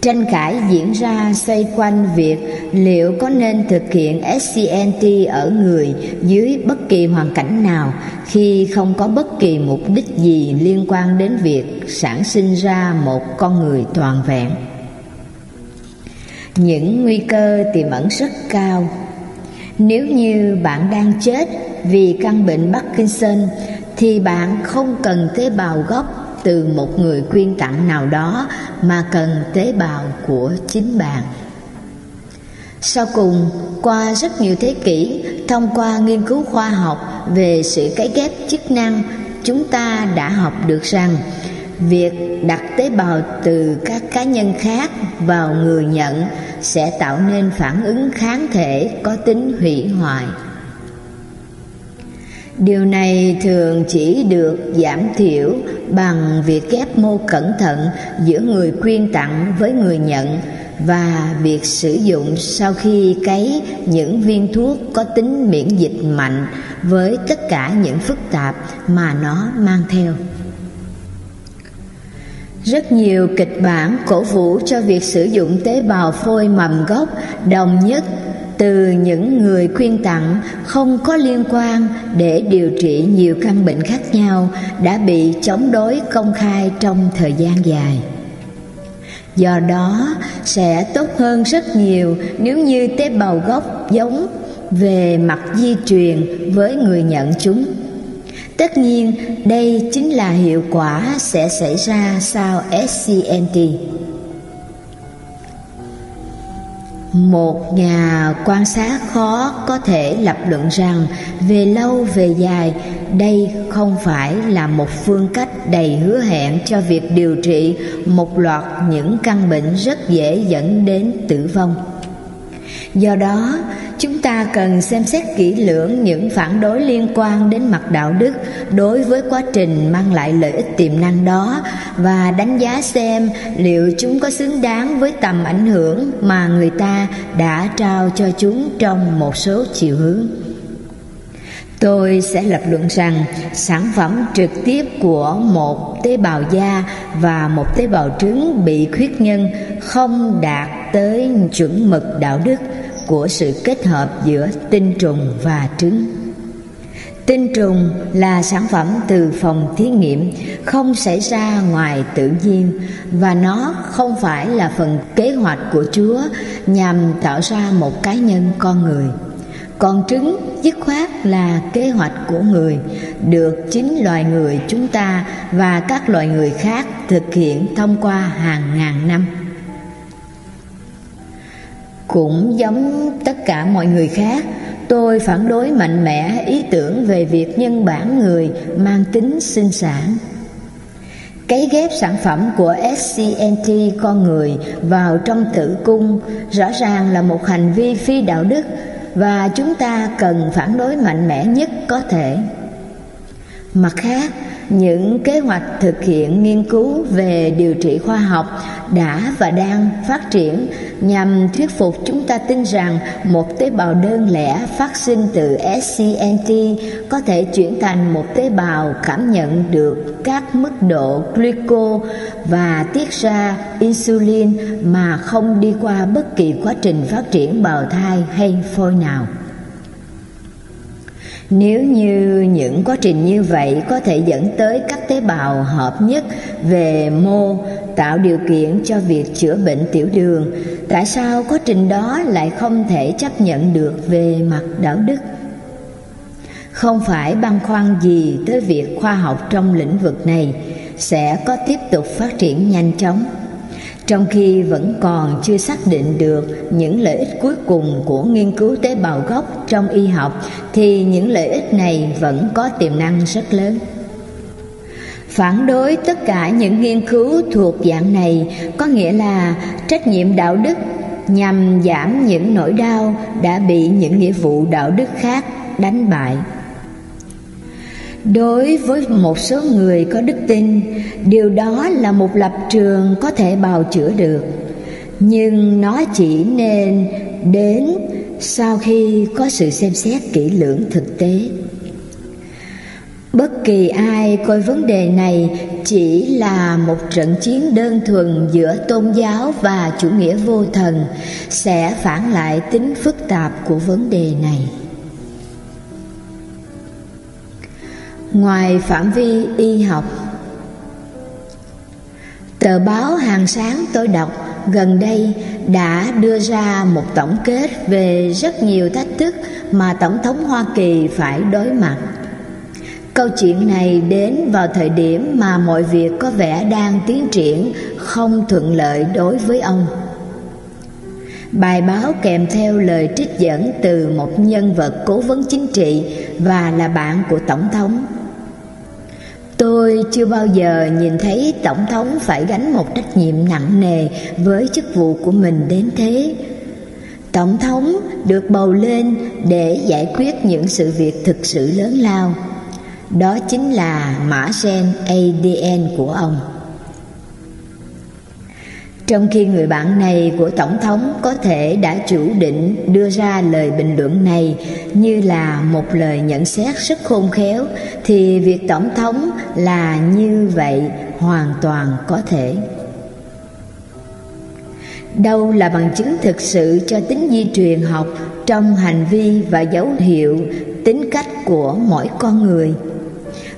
Tranh cãi diễn ra xoay quanh việc liệu có nên thực hiện SCNT ở người dưới bất kỳ hoàn cảnh nào khi không có bất kỳ mục đích gì liên quan đến việc sản sinh ra một con người toàn vẹn. Những nguy cơ tiềm ẩn rất cao. Nếu như bạn đang chết vì căn bệnh Parkinson thì bạn không cần tế bào gốc từ một người quyên tặng nào đó mà cần tế bào của chính bạn. Sau cùng, qua rất nhiều thế kỷ, thông qua nghiên cứu khoa học về sự cấy ghép chức năng, chúng ta đã học được rằng việc đặt tế bào từ các cá nhân khác vào người nhận sẽ tạo nên phản ứng kháng thể có tính hủy hoại. Điều này thường chỉ được giảm thiểu bằng việc ghép mô cẩn thận giữa người quyên tặng với người nhận và việc sử dụng sau khi cấy những viên thuốc có tính miễn dịch mạnh với tất cả những phức tạp mà nó mang theo. Rất nhiều kịch bản cổ vũ cho việc sử dụng tế bào phôi mầm gốc đồng nhất từ những người khuyên tặng, không có liên quan để điều trị nhiều căn bệnh khác nhau, đã bị chống đối công khai trong thời gian dài. Do đó, sẽ tốt hơn rất nhiều nếu như tế bào gốc giống về mặt di truyền với người nhận chúng. Tất nhiên, đây chính là hiệu quả sẽ xảy ra sau scnt một nhà quan sát khó có thể lập luận rằng về lâu, về dài, đây không phải là một phương cách đầy hứa hẹn cho việc điều trị một loạt những căn bệnh rất dễ dẫn đến tử vong do đó, chúng ta cần xem xét kỹ lưỡng những phản đối liên quan đến mặt đạo đức đối với quá trình mang lại lợi ích tiềm năng đó và đánh giá xem liệu chúng có xứng đáng với tầm ảnh hưởng mà người ta đã trao cho chúng trong một số chiều hướng. Tôi sẽ lập luận rằng sản phẩm trực tiếp của một tế bào da và một tế bào trứng bị khuyết nhân không đạt tới chuẩn mực đạo đức của sự kết hợp giữa tinh trùng và trứng. Tinh trùng là sản phẩm từ phòng thí nghiệm, không xảy ra ngoài tự nhiên, và nó không phải là phần kế hoạch của Chúa nhằm tạo ra một cá nhân con người. Còn trứng dứt khoát là kế hoạch của người được chính loài người chúng ta và các loài người khác thực hiện thông qua hàng ngàn năm. Cũng giống tất cả mọi người khác, tôi phản đối mạnh mẽ ý tưởng về việc nhân bản người mang tính sinh sản. Cấy ghép sản phẩm của SCNT con người vào trong tử cung rõ ràng là một hành vi phi đạo đức và chúng ta cần phản đối mạnh mẽ nhất có thể. Mặt khác, những kế hoạch thực hiện nghiên cứu về điều trị khoa học đã và đang phát triển nhằm thuyết phục chúng ta tin rằng một tế bào đơn lẻ phát sinh từ SCNT có thể chuyển thành một tế bào cảm nhận được các mức độ glyco và tiết ra insulin mà không đi qua bất kỳ quá trình phát triển bào thai hay phôi nào. Nếu như những quá trình như vậy có thể dẫn tới các tế bào hợp nhất về mô tạo điều kiện cho việc chữa bệnh tiểu đường, tại sao quá trình đó lại không thể chấp nhận được về mặt đạo đức? Không phải băn khoăn gì tới việc khoa học trong lĩnh vực này sẽ có tiếp tục phát triển nhanh chóng trong khi vẫn còn chưa xác định được những lợi ích cuối cùng của nghiên cứu tế bào gốc trong y học, thì những lợi ích này vẫn có tiềm năng rất lớn Phản đối tất cả những nghiên cứu thuộc dạng này có nghĩa là trách nhiệm đạo đức nhằm giảm những nỗi đau đã bị những nghĩa vụ đạo đức khác đánh bại. Đối với một số người có đức tin, điều đó là một lập trường có thể bào chữa được, nhưng nó chỉ nên đến sau khi có sự xem xét kỹ lưỡng thực tế. Bất kỳ ai coi vấn đề này chỉ là một trận chiến đơn thuần giữa tôn giáo và chủ nghĩa vô thần sẽ phản lại tính phức tạp của vấn đề này. Ngoài phạm vi y học, Tờ báo hàng sáng tôi đọc gần đây đã đưa ra một tổng kết về rất nhiều thách thức mà Tổng thống Hoa Kỳ phải đối mặt Câu chuyện này đến vào thời điểm mà mọi việc có vẻ đang tiến triển không thuận lợi đối với ông. Bài báo kèm theo lời trích dẫn từ một nhân vật cố vấn chính trị và là bạn của Tổng thống. Tôi chưa bao giờ nhìn thấy Tổng thống phải gánh một trách nhiệm nặng nề với chức vụ của mình đến thế. Tổng thống được bầu lên để giải quyết những sự việc thực sự lớn lao đó chính là mã gen ADN của ông. Trong khi người bạn này của Tổng thống có thể đã chủ định đưa ra lời bình luận này như là một lời nhận xét rất khôn khéo, thì việc Tổng thống là như vậy hoàn toàn có thể. Đâu là bằng chứng thực sự cho tính di truyền học trong hành vi và dấu hiệu tính cách của mỗi con người?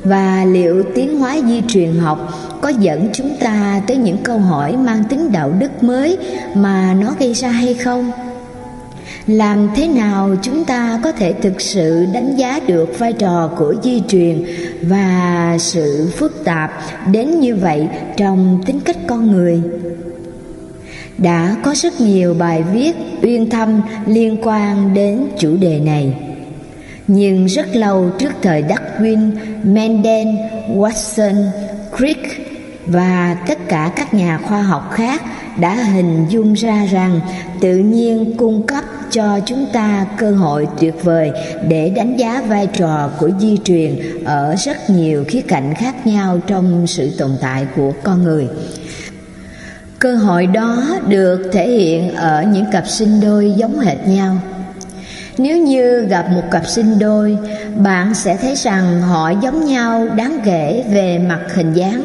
Và liệu tiến hóa di truyền học có dẫn chúng ta tới những câu hỏi mang tính đạo đức mới mà nó gây ra hay không? Làm thế nào chúng ta có thể thực sự đánh giá được vai trò của di truyền và sự phức tạp đến như vậy trong tính cách con người? Đã có rất nhiều bài viết uyên thâm liên quan đến chủ đề này nhưng rất lâu trước thời Darwin, Mendel, Watson, Crick và tất cả các nhà khoa học khác đã hình dung ra rằng tự nhiên cung cấp cho chúng ta cơ hội tuyệt vời để đánh giá vai trò của di truyền ở rất nhiều khía cạnh khác nhau trong sự tồn tại của con người. Cơ hội đó được thể hiện ở những cặp sinh đôi giống hệt nhau – nếu như gặp một cặp sinh đôi, bạn sẽ thấy rằng họ giống nhau đáng kể về mặt hình dáng,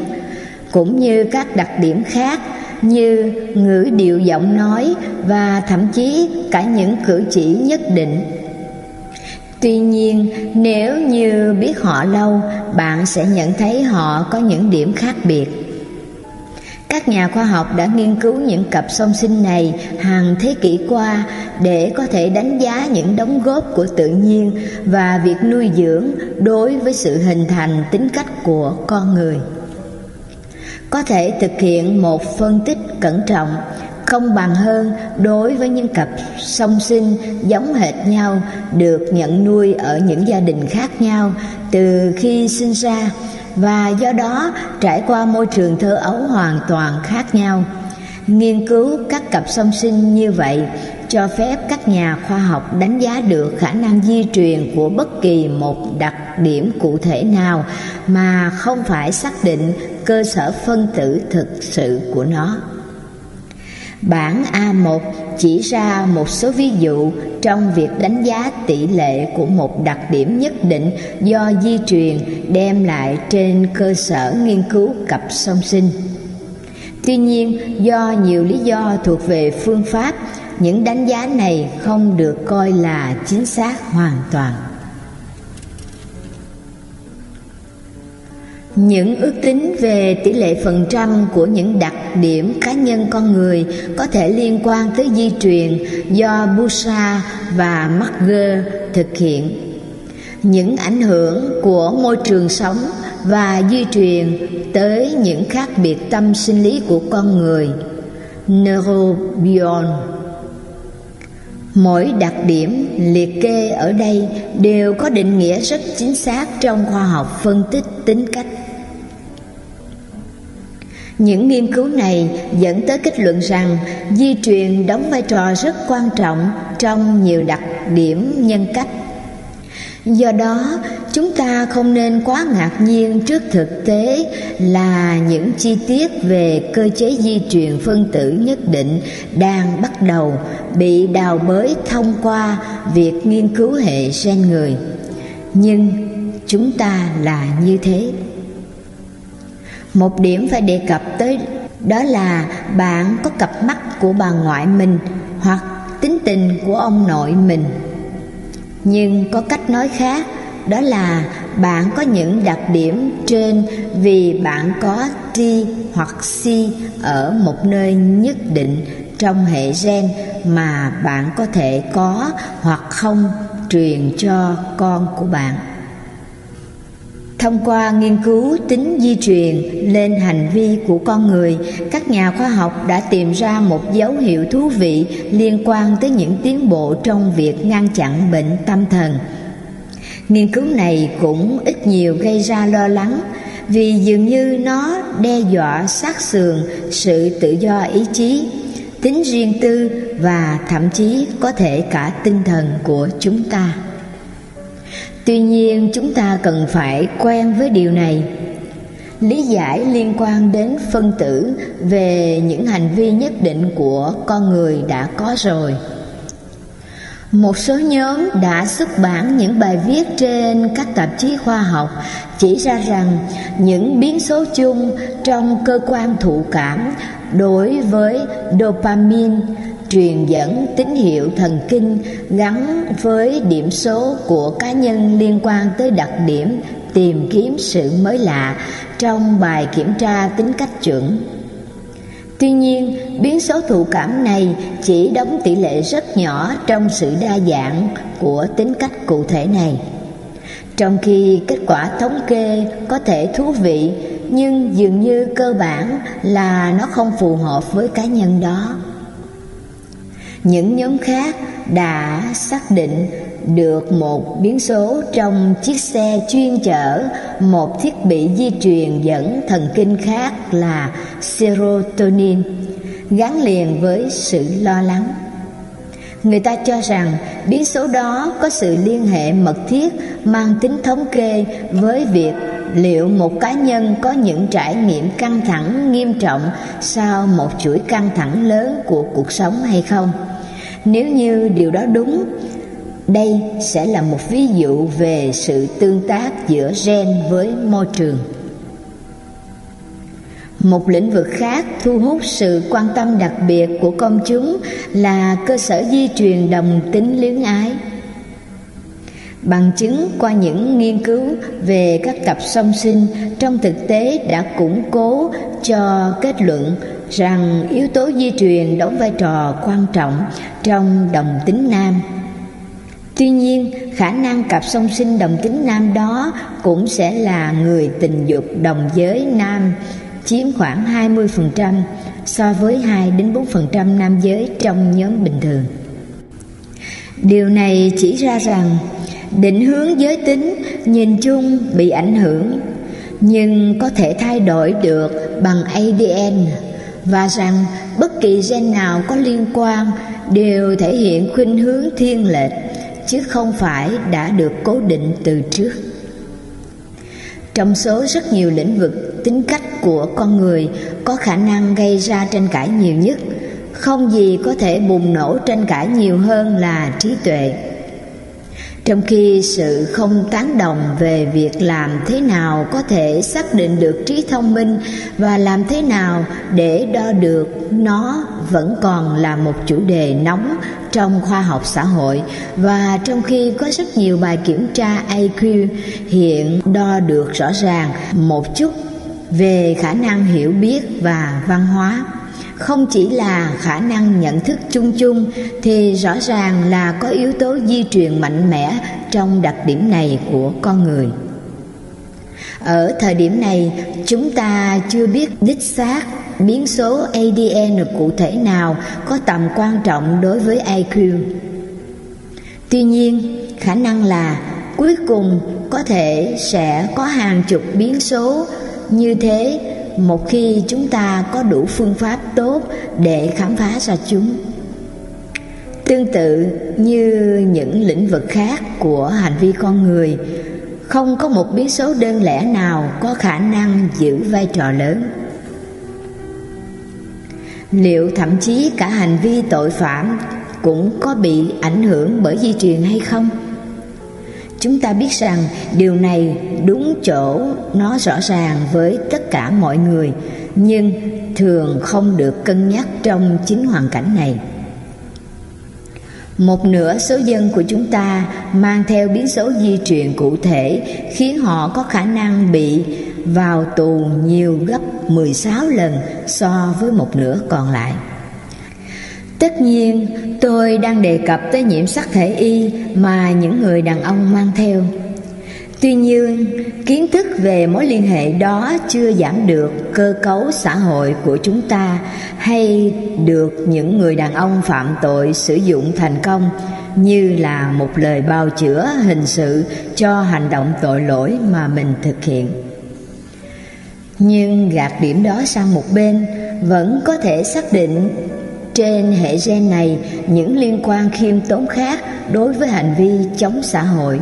cũng như các đặc điểm khác như ngữ điệu giọng nói và thậm chí cả những cử chỉ nhất định. Tuy nhiên, nếu như biết họ lâu, bạn sẽ nhận thấy họ có những điểm khác biệt. Các nhà khoa học đã nghiên cứu những cặp song sinh này hàng thế kỷ qua để có thể đánh giá những đóng góp của tự nhiên và việc nuôi dưỡng đối với sự hình thành tính cách của con người. Có thể thực hiện một phân tích cẩn trọng, không bằng hơn đối với những cặp song sinh giống hệt nhau, được nhận nuôi ở những gia đình khác nhau từ khi sinh ra và do đó, trải qua môi trường thơ ấu hoàn toàn khác nhau. Nghiên cứu các cặp song sinh như vậy cho phép các nhà khoa học đánh giá được khả năng di truyền của bất kỳ một đặc điểm cụ thể nào mà không phải xác định cơ sở phân tử thực sự của nó. Bản A1 chỉ ra một số ví dụ trong việc đánh giá tỷ lệ của một đặc điểm nhất định do di truyền đem lại trên cơ sở nghiên cứu cặp song sinh. Tuy nhiên, do nhiều lý do thuộc về phương pháp, những đánh giá này không được coi là chính xác hoàn toàn. Những ước tính về tỷ lệ phần trăm của những đặc điểm cá nhân con người có thể liên quan tới di truyền do Busa và Marger thực hiện. Những ảnh hưởng của môi trường sống và di truyền tới những khác biệt tâm sinh lý của con người. Neurobion. Mỗi đặc điểm liệt kê ở đây đều có định nghĩa rất chính xác trong khoa học phân tích tính cách những nghiên cứu này dẫn tới kết luận rằng di truyền đóng vai trò rất quan trọng trong nhiều đặc điểm nhân cách. Do đó, chúng ta không nên quá ngạc nhiên trước thực tế là những chi tiết về cơ chế di truyền phân tử nhất định đang bắt đầu bị đào bới thông qua việc nghiên cứu hệ gen người. Nhưng chúng ta là như thế một điểm phải đề cập tới đó là bạn có cặp mắt của bà ngoại mình hoặc tính tình của ông nội mình. Nhưng có cách nói khác, đó là bạn có những đặc điểm trên vì bạn có T hoặc C ở một nơi nhất định trong hệ gen mà bạn có thể có hoặc không truyền cho con của bạn thông qua nghiên cứu tính di truyền lên hành vi của con người, các nhà khoa học đã tìm ra một dấu hiệu thú vị liên quan tới những tiến bộ trong việc ngăn chặn bệnh tâm thần. Nghiên cứu này cũng ít nhiều gây ra lo lắng, vì dường như nó đe dọa sát sườn sự tự do ý chí, tính riêng tư và thậm chí có thể cả tinh thần của chúng ta tuy nhiên, chúng ta cần phải quen với điều này. Lý giải liên quan đến phân tử về những hành vi nhất định của con người đã có rồi. Một số nhóm đã xuất bản những bài viết trên các tạp chí khoa học chỉ ra rằng những biến số chung trong cơ quan thụ cảm đối với dopamine truyền dẫn tín hiệu thần kinh gắn với điểm số của cá nhân liên quan tới đặc điểm tìm kiếm sự mới lạ trong bài kiểm tra tính cách chuẩn tuy nhiên, biến số thụ cảm này chỉ đóng tỷ lệ rất nhỏ trong sự đa dạng của tính cách cụ thể này. Trong khi kết quả thống kê có thể thú vị, nhưng dường như cơ bản là nó không phù hợp với cá nhân đó những nhóm khác đã xác định được một biến số trong chiếc xe chuyên chở một thiết bị di truyền dẫn thần kinh khác là serotonin, gắn liền với sự lo lắng. Người ta cho rằng biến số đó có sự liên hệ mật thiết mang tính thống kê với việc liệu một cá nhân có những trải nghiệm căng thẳng nghiêm trọng sau một chuỗi căng thẳng lớn của cuộc sống hay không nếu như điều đó đúng, đây sẽ là một ví dụ về sự tương tác giữa gen với môi trường. Một lĩnh vực khác thu hút sự quan tâm đặc biệt của công chúng là cơ sở di truyền đồng tính luyến ái. Bằng chứng qua những nghiên cứu về các cặp song sinh, trong thực tế đã củng cố cho kết luận rằng yếu tố di truyền đóng vai trò quan trọng trong đồng tính nam tuy nhiên, khả năng cặp song sinh đồng tính nam đó cũng sẽ là người tình dục đồng giới nam, chiếm khoảng 20% so với 2 đến 4% nam giới trong nhóm bình thường. Điều này chỉ ra rằng định hướng giới tính nhìn chung bị ảnh hưởng, nhưng có thể thay đổi được bằng ADN và rằng bất kỳ gen nào có liên quan đều thể hiện khuynh hướng thiên lệch, chứ không phải đã được cố định từ trước. Trong số rất nhiều lĩnh vực tính cách của con người có khả năng gây ra tranh cãi nhiều nhất, không gì có thể bùng nổ tranh cãi nhiều hơn là trí tuệ trong khi sự không tán đồng về việc làm thế nào có thể xác định được trí thông minh và làm thế nào để đo được nó vẫn còn là một chủ đề nóng trong khoa học xã hội. Và trong khi có rất nhiều bài kiểm tra IQ hiện đo được rõ ràng một chút về khả năng hiểu biết và văn hóa không chỉ là khả năng nhận thức chung chung, thì rõ ràng là có yếu tố di truyền mạnh mẽ trong đặc điểm này của con người. Ở thời điểm này, chúng ta chưa biết đích xác biến số adn cụ thể nào có tầm quan trọng đối với iq tuy nhiên, khả năng là cuối cùng có thể sẽ có hàng chục biến số như thế một khi chúng ta có đủ phương pháp tốt để khám phá ra chúng. Tương tự như những lĩnh vực khác của hành vi con người, không có một biến số đơn lẻ nào có khả năng giữ vai trò lớn. Liệu thậm chí cả hành vi tội phạm cũng có bị ảnh hưởng bởi di truyền hay không? Chúng ta biết rằng điều này đúng chỗ nó rõ ràng với tất cả mọi người, nhưng thường không được cân nhắc trong chính hoàn cảnh này một nửa số dân của chúng ta mang theo biến số di truyền cụ thể khiến họ có khả năng bị vào tù nhiều gấp 16 lần so với một nửa còn lại. Tất nhiên, tôi đang đề cập tới nhiễm sắc thể y mà những người đàn ông mang theo. Tuy nhiên, kiến thức về mối liên hệ đó chưa giảm được cơ cấu xã hội của chúng ta hay được những người đàn ông phạm tội sử dụng thành công như là một lời bào chữa hình sự cho hành động tội lỗi mà mình thực hiện. Nhưng gạt điểm đó sang một bên vẫn có thể xác định trên hệ gen này những liên quan khiêm tốn khác đối với hành vi chống xã hội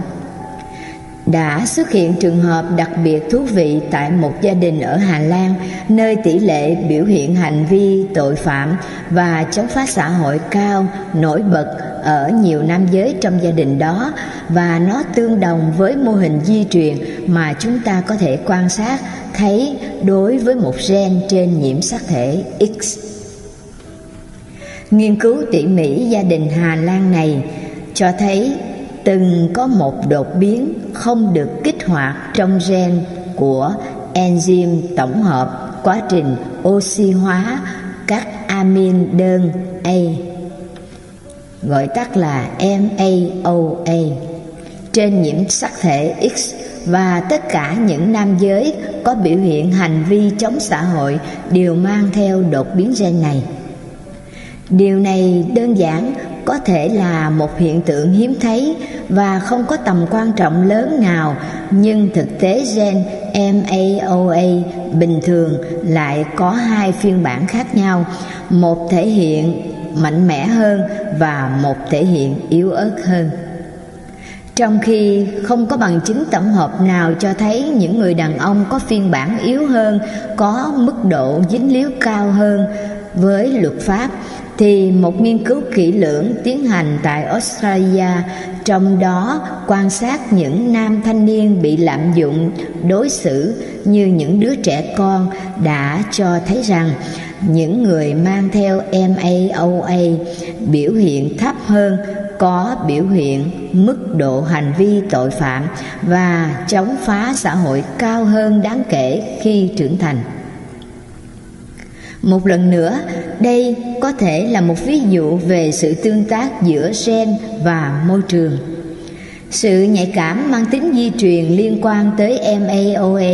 đã xuất hiện trường hợp đặc biệt thú vị tại một gia đình ở Hà Lan, nơi tỷ lệ biểu hiện hành vi tội phạm và chống phá xã hội cao, nổi bật ở nhiều nam giới trong gia đình đó, và nó tương đồng với mô hình di truyền mà chúng ta có thể quan sát, thấy đối với một gen trên nhiễm sắc thể X. Nghiên cứu tỉ mỉ gia đình Hà Lan này cho thấy từng có một đột biến không được kích hoạt trong gen của enzyme tổng hợp quá trình oxy hóa các amin đơn A, gọi tắt là MAOA trên nhiễm sắc thể X và tất cả những nam giới có biểu hiện hành vi chống xã hội đều mang theo đột biến gen này. Điều này đơn giản, có thể là một hiện tượng hiếm thấy và không có tầm quan trọng lớn nào, nhưng thực tế gen MAOA bình thường lại có hai phiên bản khác nhau, một thể hiện mạnh mẽ hơn và một thể hiện yếu ớt hơn. Trong khi không có bằng chứng tổng hợp nào cho thấy những người đàn ông có phiên bản yếu hơn, có mức độ dính líu cao hơn với luật pháp thì một nghiên cứu kỹ lưỡng tiến hành tại Australia, trong đó quan sát những nam thanh niên bị lạm dụng, đối xử như những đứa trẻ con đã cho thấy rằng những người mang theo MAOA biểu hiện thấp hơn, có biểu hiện mức độ hành vi tội phạm và chống phá xã hội cao hơn đáng kể khi trưởng thành một lần nữa, đây có thể là một ví dụ về sự tương tác giữa gen và môi trường. Sự nhạy cảm mang tính di truyền liên quan tới MAOA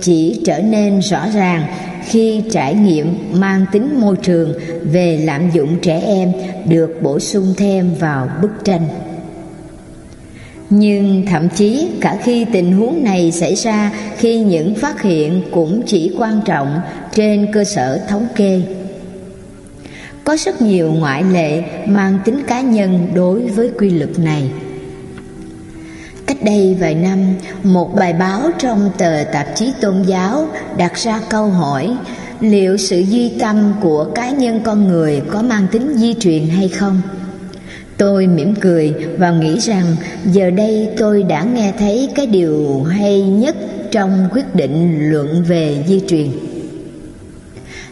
chỉ trở nên rõ ràng khi trải nghiệm mang tính môi trường về lạm dụng trẻ em được bổ sung thêm vào bức tranh nhưng thậm chí cả khi tình huống này xảy ra, khi những phát hiện cũng chỉ quan trọng trên cơ sở thống kê. Có rất nhiều ngoại lệ mang tính cá nhân đối với quy luật này. Cách đây vài năm, một bài báo trong tờ tạp chí tôn giáo đặt ra câu hỏi liệu sự duy tâm của cá nhân con người có mang tính di truyền hay không? Tôi mỉm cười và nghĩ rằng giờ đây tôi đã nghe thấy cái điều hay nhất trong quyết định luận về di truyền.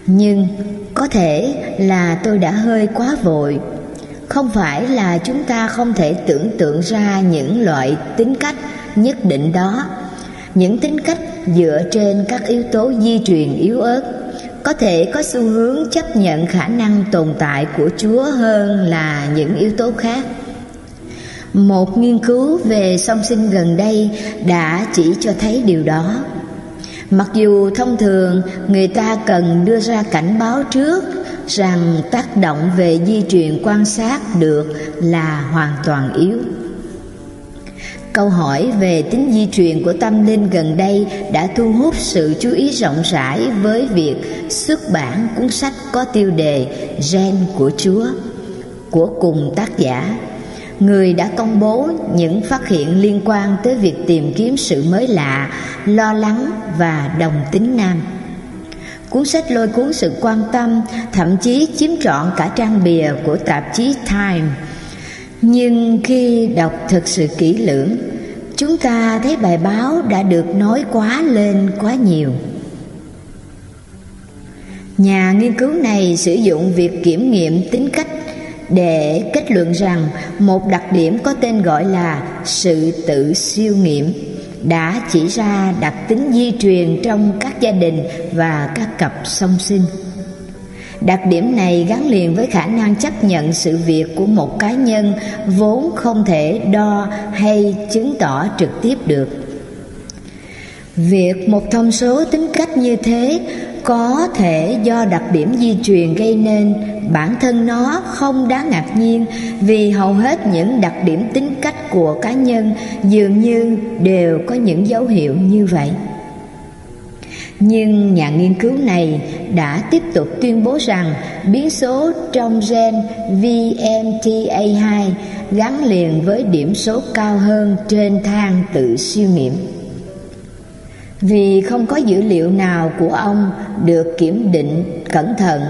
Nhưng có thể là tôi đã hơi quá vội. Không phải là chúng ta không thể tưởng tượng ra những loại tính cách nhất định đó, những tính cách dựa trên các yếu tố di truyền yếu ớt có thể có xu hướng chấp nhận khả năng tồn tại của Chúa hơn là những yếu tố khác. Một nghiên cứu về song sinh gần đây đã chỉ cho thấy điều đó. Mặc dù thông thường người ta cần đưa ra cảnh báo trước rằng tác động về di truyền quan sát được là hoàn toàn yếu. Câu hỏi về tính di truyền của tâm linh gần đây đã thu hút sự chú ý rộng rãi với việc xuất bản cuốn sách có tiêu đề Gen của Chúa của cùng tác giả. Người đã công bố những phát hiện liên quan tới việc tìm kiếm sự mới lạ, lo lắng và đồng tính nam. Cuốn sách lôi cuốn sự quan tâm, thậm chí chiếm trọn cả trang bìa của tạp chí Time. Nhưng khi đọc thực sự kỹ lưỡng, chúng ta thấy bài báo đã được nói quá lên quá nhiều. Nhà nghiên cứu này sử dụng việc kiểm nghiệm tính cách để kết luận rằng một đặc điểm có tên gọi là sự tự siêu nghiệm đã chỉ ra đặc tính di truyền trong các gia đình và các cặp song sinh. Đặc điểm này gắn liền với khả năng chấp nhận sự việc của một cá nhân vốn không thể đo hay chứng tỏ trực tiếp được. Việc một thông số tính cách như thế có thể do đặc điểm di truyền gây nên bản thân nó không đáng ngạc nhiên vì hầu hết những đặc điểm tính cách của cá nhân dường như đều có những dấu hiệu như vậy nhưng nhà nghiên cứu này đã tiếp tục tuyên bố rằng biến số trong gen VMTA2 gắn liền với điểm số cao hơn trên thang tự siêu nghiệm. Vì không có dữ liệu nào của ông được kiểm định cẩn thận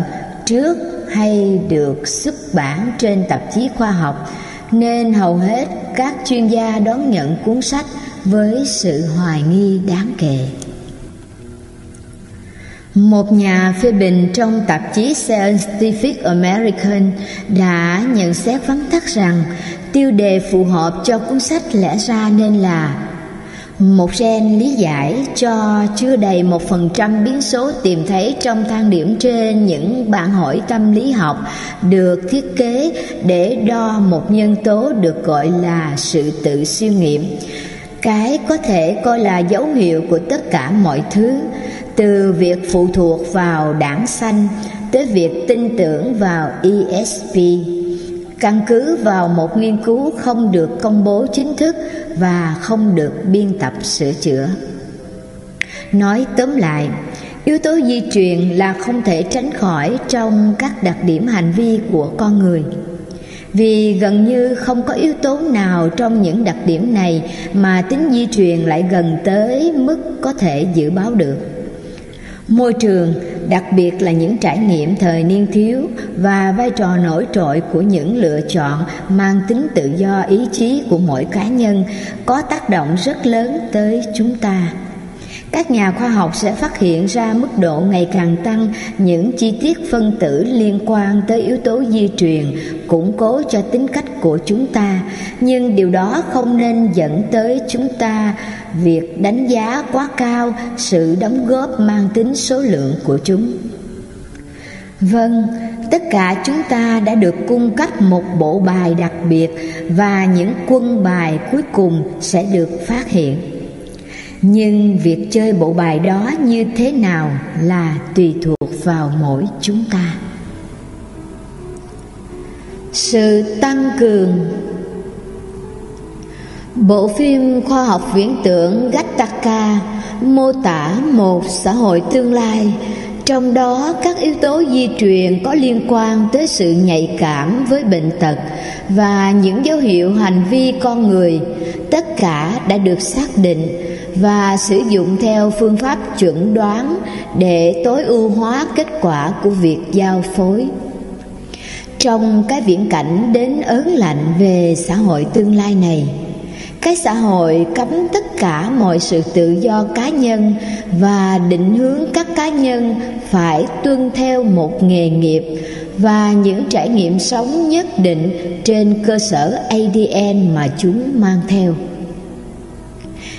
trước hay được xuất bản trên tạp chí khoa học, nên hầu hết các chuyên gia đón nhận cuốn sách với sự hoài nghi đáng kể. Một nhà phê bình trong tạp chí Scientific American đã nhận xét vắn tắt rằng tiêu đề phù hợp cho cuốn sách lẽ ra nên là một gen lý giải cho chưa đầy một phần trăm biến số tìm thấy trong thang điểm trên những bản hỏi tâm lý học được thiết kế để đo một nhân tố được gọi là sự tự siêu nghiệm. Cái có thể coi là dấu hiệu của tất cả mọi thứ từ việc phụ thuộc vào đảng xanh tới việc tin tưởng vào esp căn cứ vào một nghiên cứu không được công bố chính thức và không được biên tập sửa chữa. Nói tóm lại, yếu tố di truyền là không thể tránh khỏi trong các đặc điểm hành vi của con người. Vì gần như không có yếu tố nào trong những đặc điểm này mà tính di truyền lại gần tới mức có thể dự báo được môi trường, đặc biệt là những trải nghiệm thời niên thiếu và vai trò nổi trội của những lựa chọn mang tính tự do ý chí của mỗi cá nhân có tác động rất lớn tới chúng ta các nhà khoa học sẽ phát hiện ra mức độ ngày càng tăng những chi tiết phân tử liên quan tới yếu tố di truyền, củng cố cho tính cách của chúng ta. Nhưng điều đó không nên dẫn tới chúng ta việc đánh giá quá cao sự đóng góp mang tính số lượng của chúng. Vâng tất cả chúng ta đã được cung cấp một bộ bài đặc biệt và những quân bài cuối cùng sẽ được phát hiện nhưng việc chơi bộ bài đó như thế nào là tùy thuộc vào mỗi chúng ta. Sự tăng cường. Bộ phim khoa học viễn tưởng gattaca mô tả một xã hội tương lai trong đó, các yếu tố di truyền có liên quan tới sự nhạy cảm với bệnh tật và những dấu hiệu hành vi con người. Tất cả đã được xác định và sử dụng theo phương pháp chuẩn đoán để tối ưu hóa kết quả của việc giao phối. Trong cái viễn cảnh đến ớn lạnh về xã hội tương lai này cái xã hội cấm tất cả mọi sự tự do cá nhân và định hướng các cá nhân phải tuân theo một nghề nghiệp và những trải nghiệm sống nhất định trên cơ sở adn mà chúng mang theo.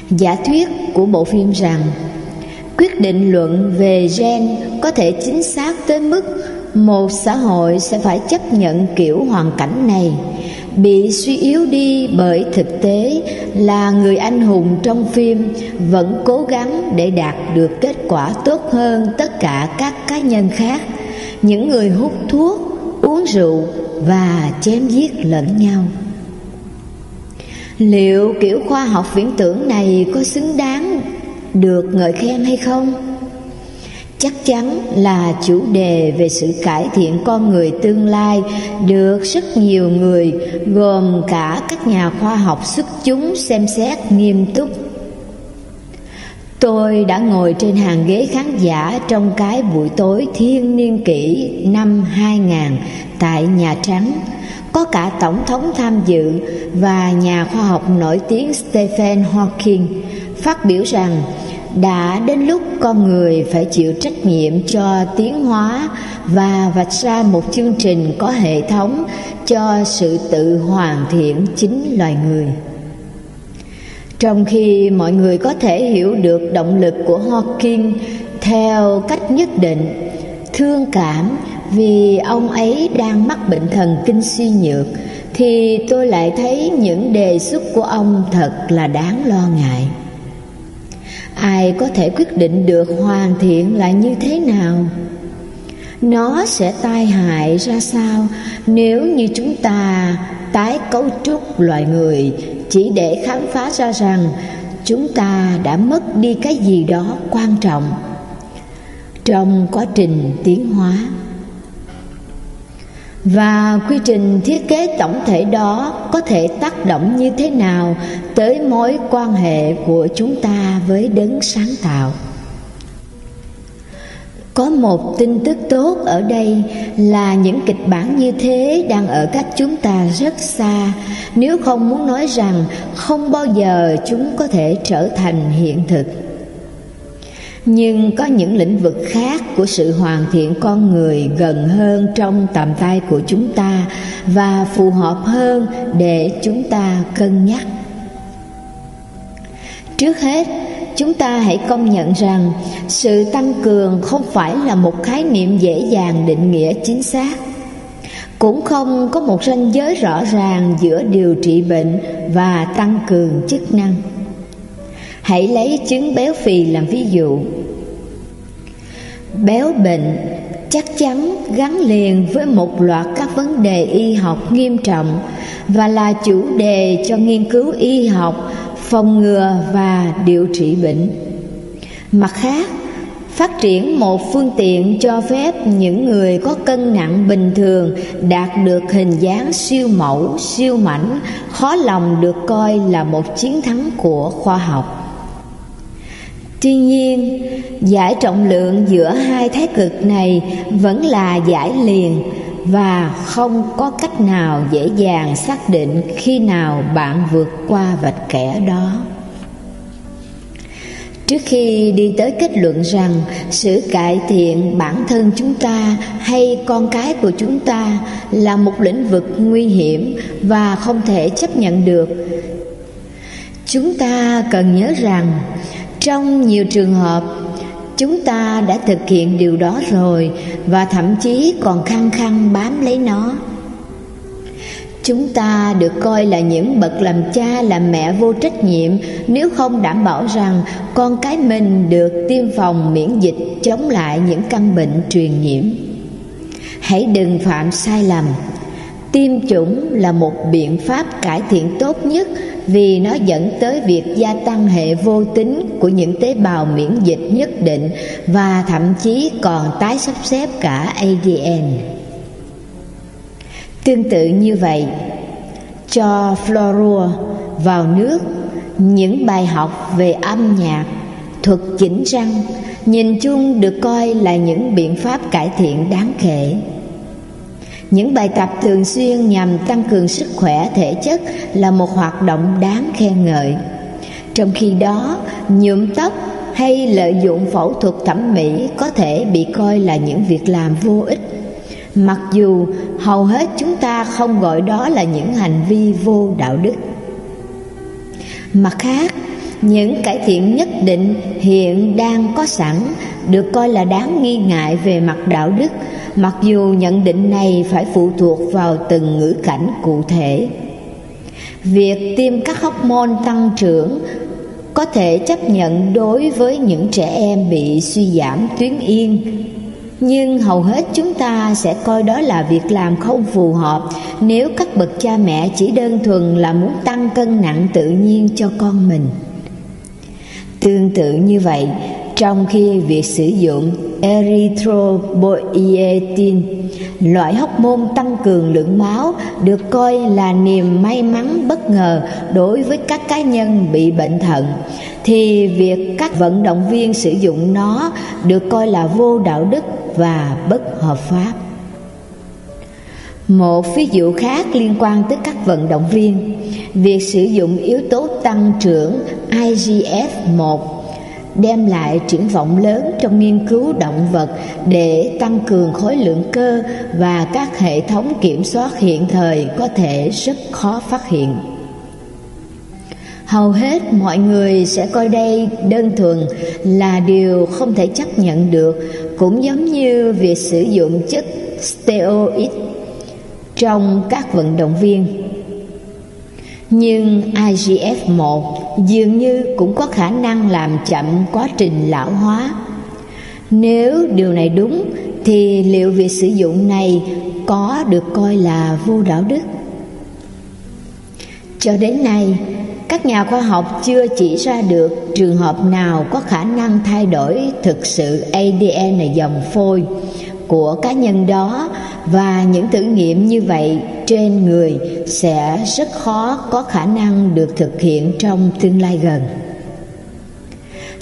Giả thuyết của bộ phim rằng, quyết định luận về gen có thể chính xác tới mức một xã hội sẽ phải chấp nhận kiểu hoàn cảnh này bị suy yếu đi bởi thực tế là người anh hùng trong phim vẫn cố gắng để đạt được kết quả tốt hơn tất cả các cá nhân khác những người hút thuốc, uống rượu và chém giết lẫn nhau Liệu kiểu khoa học viễn tưởng này có xứng đáng được ngợi khen hay không? Chắc chắn là chủ đề về sự cải thiện con người tương lai được rất nhiều người, gồm cả các nhà khoa học xuất chúng xem xét nghiêm túc. Tôi đã ngồi trên hàng ghế khán giả trong cái buổi tối thiên niên kỷ năm 2000 tại Nhà Trắng có cả tổng thống tham dự và nhà khoa học nổi tiếng Stephen Hawking phát biểu rằng đã đến lúc con người phải chịu trách nhiệm cho tiến hóa và vạch ra một chương trình có hệ thống cho sự tự hoàn thiện chính loài người. Trong khi mọi người có thể hiểu được động lực của Hawking theo cách nhất định, thương cảm vì ông ấy đang mắc bệnh thần kinh suy nhược, thì tôi lại thấy những đề xuất của ông thật là đáng lo ngại ai có thể quyết định được hoàn thiện là như thế nào? Nó sẽ tai hại ra sao? Nếu như chúng ta tái cấu trúc loài người chỉ để khám phá ra rằng chúng ta đã mất đi cái gì đó quan trọng trong quá trình tiến hóa và quy trình thiết kế tổng thể đó có thể tác động như thế nào tới mối quan hệ của chúng ta với đấng sáng tạo? Có một tin tức tốt ở đây là những kịch bản như thế đang ở cách chúng ta rất xa. Nếu không muốn nói rằng không bao giờ chúng có thể trở thành hiện thực nhưng có những lĩnh vực khác của sự hoàn thiện con người gần hơn trong tầm tay của chúng ta và phù hợp hơn để chúng ta cân nhắc. Trước hết, chúng ta hãy công nhận rằng sự tăng cường không phải là một khái niệm dễ dàng định nghĩa chính xác. Cũng không có một ranh giới rõ ràng giữa điều trị bệnh và tăng cường chức năng hãy lấy chứng béo phì làm ví dụ. Béo bệnh chắc chắn gắn liền với một loạt các vấn đề y học nghiêm trọng và là chủ đề cho nghiên cứu y học, phòng ngừa và điều trị bệnh. Mặt khác, phát triển một phương tiện cho phép những người có cân nặng bình thường đạt được hình dáng siêu mẫu, siêu mảnh, khó lòng được coi là một chiến thắng của khoa học. Tuy nhiên, giải trọng lượng giữa hai thái cực này vẫn là giải liền và không có cách nào dễ dàng xác định khi nào bạn vượt qua vạch kẻ đó. Trước khi đi tới kết luận rằng sự cải thiện bản thân chúng ta hay con cái của chúng ta là một lĩnh vực nguy hiểm và không thể chấp nhận được, chúng ta cần nhớ rằng trong nhiều trường hợp, chúng ta đã thực hiện điều đó rồi và thậm chí còn khăng khăng bám lấy nó. Chúng ta được coi là những bậc làm cha, làm mẹ vô trách nhiệm nếu không đảm bảo rằng con cái mình được tiêm phòng miễn dịch chống lại những căn bệnh truyền nhiễm. Hãy đừng phạm sai lầm. Tiêm chủng là một biện pháp cải thiện tốt nhất vì nó dẫn tới việc gia tăng hệ vô tính của những tế bào miễn dịch nhất định và thậm chí còn tái sắp xếp cả ADN. Tương tự như vậy, cho fluorua vào nước những bài học về âm nhạc, thuật chỉnh răng nhìn chung được coi là những biện pháp cải thiện đáng kể. Những bài tập thường xuyên nhằm tăng cường sức khỏe thể chất là một hoạt động đáng khen ngợi. Trong khi đó, nhuộm tóc hay lợi dụng phẫu thuật thẩm mỹ có thể bị coi là những việc làm vô ích. Mặc dù hầu hết chúng ta không gọi đó là những hành vi vô đạo đức. Mặt khác, những cải thiện nhất định hiện đang có sẵn, được coi là đáng nghi ngại về mặt đạo đức, mặc dù nhận định này phải phụ thuộc vào từng ngữ cảnh cụ thể. Việc tiêm các hormone tăng trưởng có thể chấp nhận đối với những trẻ em bị suy giảm tuyến yên. Nhưng hầu hết chúng ta sẽ coi đó là việc làm không phù hợp nếu các bậc cha mẹ chỉ đơn thuần là muốn tăng cân nặng tự nhiên cho con mình tương tự như vậy, trong khi việc sử dụng erythropoietin, loại hóc môn tăng cường lượng máu được coi là niềm may mắn bất ngờ đối với các cá nhân bị bệnh thận, thì việc các vận động viên sử dụng nó được coi là vô đạo đức và bất hợp pháp. Một ví dụ khác liên quan tới các vận động viên. Việc sử dụng yếu tố tăng trưởng IGF-1 đem lại triển vọng lớn trong nghiên cứu động vật để tăng cường khối lượng cơ và các hệ thống kiểm soát hiện thời có thể rất khó phát hiện. Hầu hết mọi người sẽ coi đây đơn thuần là điều không thể chấp nhận được, cũng giống như việc sử dụng chất steroid trong các vận động viên. Nhưng IGF-1 dường như cũng có khả năng làm chậm quá trình lão hóa. Nếu điều này đúng thì liệu việc sử dụng này có được coi là vô đạo đức? Cho đến nay, các nhà khoa học chưa chỉ ra được trường hợp nào có khả năng thay đổi thực sự ADN dòng phôi của cá nhân đó và những thử nghiệm như vậy trên người sẽ rất khó có khả năng được thực hiện trong tương lai gần.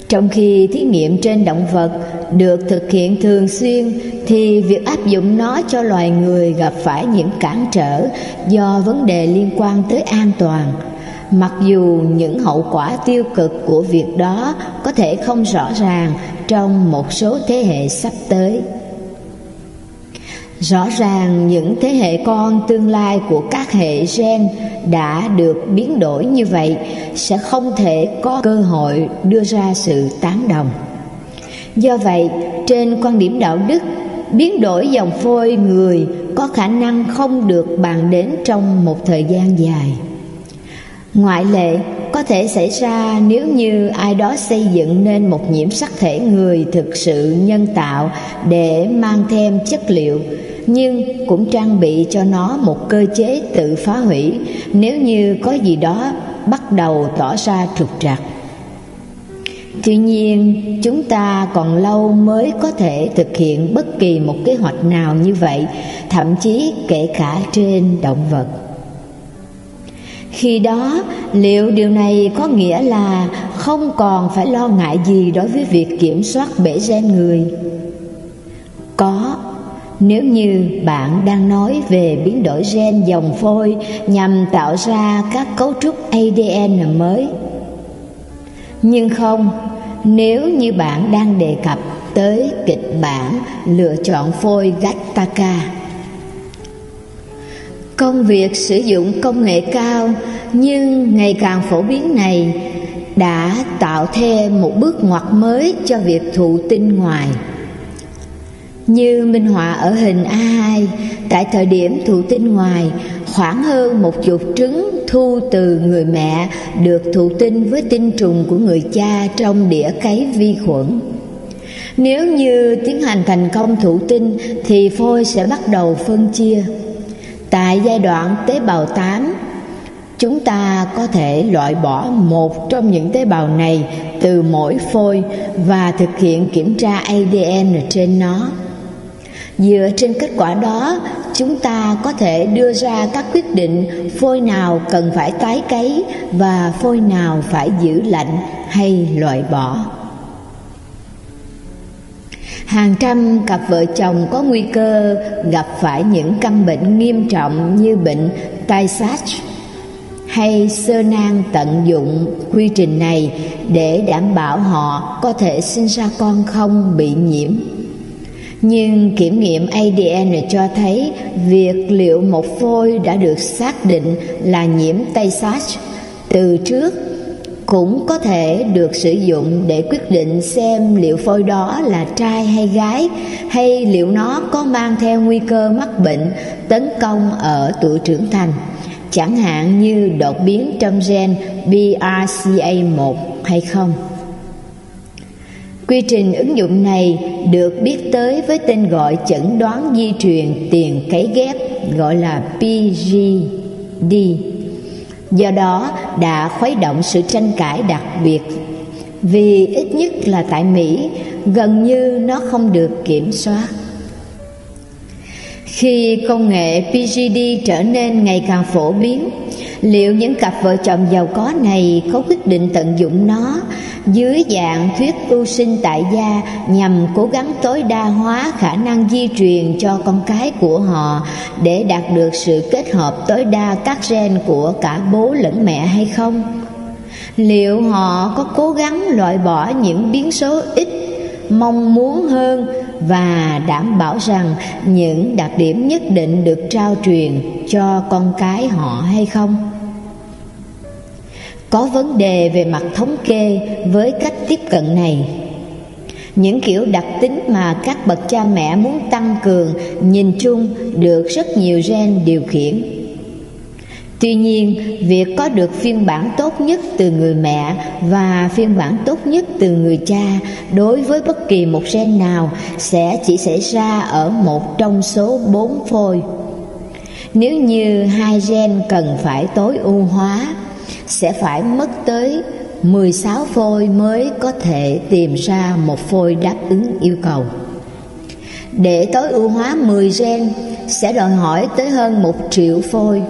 Trong khi thí nghiệm trên động vật được thực hiện thường xuyên, thì việc áp dụng nó cho loài người gặp phải những cản trở do vấn đề liên quan tới an toàn. Mặc dù những hậu quả tiêu cực của việc đó có thể không rõ ràng trong một số thế hệ sắp tới. Rõ ràng những thế hệ con tương lai của các hệ gen đã được biến đổi như vậy sẽ không thể có cơ hội đưa ra sự tán đồng. Do vậy, trên quan điểm đạo đức, biến đổi dòng phôi người có khả năng không được bàn đến trong một thời gian dài. Ngoại lệ có thể xảy ra nếu như ai đó xây dựng nên một nhiễm sắc thể người thực sự nhân tạo để mang thêm chất liệu, nhưng cũng trang bị cho nó một cơ chế tự phá hủy nếu như có gì đó bắt đầu tỏ ra trục trặc. Tuy nhiên, chúng ta còn lâu mới có thể thực hiện bất kỳ một kế hoạch nào như vậy, thậm chí kể cả trên động vật khi đó liệu điều này có nghĩa là không còn phải lo ngại gì đối với việc kiểm soát bể gen người có nếu như bạn đang nói về biến đổi gen dòng phôi nhằm tạo ra các cấu trúc ADN mới. Nhưng không, nếu như bạn đang đề cập tới kịch bản lựa chọn phôi Gattaca. Công việc sử dụng công nghệ cao nhưng ngày càng phổ biến này đã tạo thêm một bước ngoặt mới cho việc thụ tinh ngoài. Như minh họa ở hình A2, tại thời điểm thụ tinh ngoài, khoảng hơn một chục trứng thu từ người mẹ được thụ tinh với tinh trùng của người cha trong đĩa cấy vi khuẩn. Nếu như tiến hành thành công thụ tinh thì phôi sẽ bắt đầu phân chia. Tại giai đoạn tế bào 8, chúng ta có thể loại bỏ một trong những tế bào này từ mỗi phôi và thực hiện kiểm tra ADN trên nó. Dựa trên kết quả đó, chúng ta có thể đưa ra các quyết định phôi nào cần phải tái cấy và phôi nào phải giữ lạnh hay loại bỏ. Hàng trăm cặp vợ chồng có nguy cơ gặp phải những căn bệnh nghiêm trọng như bệnh tay sát hay sơ nang tận dụng quy trình này để đảm bảo họ có thể sinh ra con không bị nhiễm. Nhưng kiểm nghiệm ADN cho thấy việc liệu một phôi đã được xác định là nhiễm tay sát từ trước cũng có thể được sử dụng để quyết định xem liệu phôi đó là trai hay gái, hay liệu nó có mang theo nguy cơ mắc bệnh, tấn công ở tuổi trưởng thành chẳng hạn như đột biến trong gen BRCA1 hay không. Quy trình ứng dụng này được biết tới với tên gọi chẩn đoán di truyền tiền cấy ghép, gọi là PGD. Do đó đã khuấy động sự tranh cãi đặc biệt vì ít nhất là tại Mỹ gần như nó không được kiểm soát. Khi công nghệ PGD trở nên ngày càng phổ biến, liệu những cặp vợ chồng giàu có này có quyết định tận dụng nó dưới dạng thuyết ưu sinh tại gia nhằm cố gắng tối đa hóa khả năng di truyền cho con cái của họ để đạt được sự kết hợp tối đa các gen của cả bố lẫn mẹ hay không? Liệu họ có cố gắng loại bỏ những biến số ít, mong muốn hơn và đảm bảo rằng những đặc điểm nhất định được trao truyền cho con cái họ hay không? có vấn đề về mặt thống kê với cách tiếp cận này những kiểu đặc tính mà các bậc cha mẹ muốn tăng cường, nhìn chung được rất nhiều gen điều khiển tuy nhiên, việc có được phiên bản tốt nhất từ người mẹ và phiên bản tốt nhất từ người cha đối với bất kỳ một gen nào sẽ chỉ xảy ra ở một trong số bốn phôi nếu như hai gen cần phải tối ưu hóa, sẽ phải mất tới 16 phôi mới có thể tìm ra một phôi đáp ứng yêu cầu. Để tối ưu hóa 10 gen, sẽ đòi hỏi tới hơn một triệu phôi.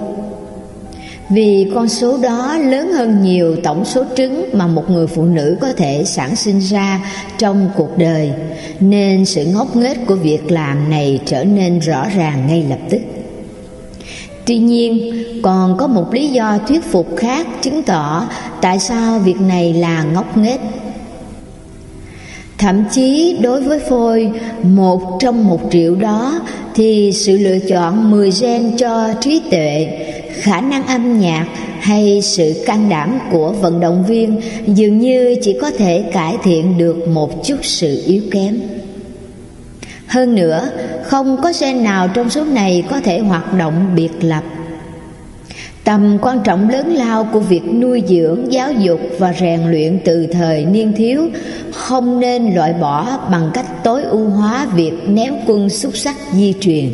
Vì con số đó lớn hơn nhiều tổng số trứng mà một người phụ nữ có thể sản sinh ra trong cuộc đời, nên sự ngốc nghếch của việc làm này trở nên rõ ràng ngay lập tức. Tuy nhiên, còn có một lý do thuyết phục khác chứng tỏ tại sao việc này là ngốc nghếch. Thậm chí đối với phôi một trong một triệu đó thì sự lựa chọn 10 gen cho trí tuệ, khả năng âm nhạc hay sự can đảm của vận động viên dường như chỉ có thể cải thiện được một chút sự yếu kém. Hơn nữa, không có gen nào trong số này có thể hoạt động biệt lập. Tầm quan trọng lớn lao của việc nuôi dưỡng, giáo dục và rèn luyện từ thời niên thiếu không nên loại bỏ bằng cách tối ưu hóa việc ném quân xúc sắc di truyền.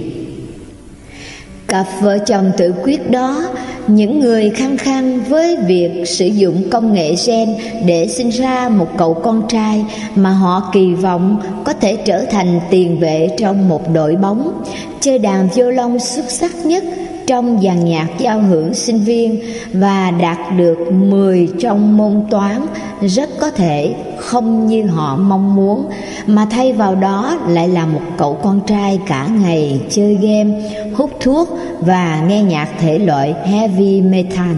Cặp vợ chồng tự quyết đó, những người khăng khăng với việc sử dụng công nghệ gen để sinh ra một cậu con trai mà họ kỳ vọng có thể trở thành tiền vệ trong một đội bóng. Chơi đàn violon xuất sắc nhất trong dàn nhạc giao hưởng sinh viên và đạt được 10 trong môn toán rất có thể không như họ mong muốn mà thay vào đó lại là một cậu con trai cả ngày chơi game, hút thuốc và nghe nhạc thể loại heavy metal.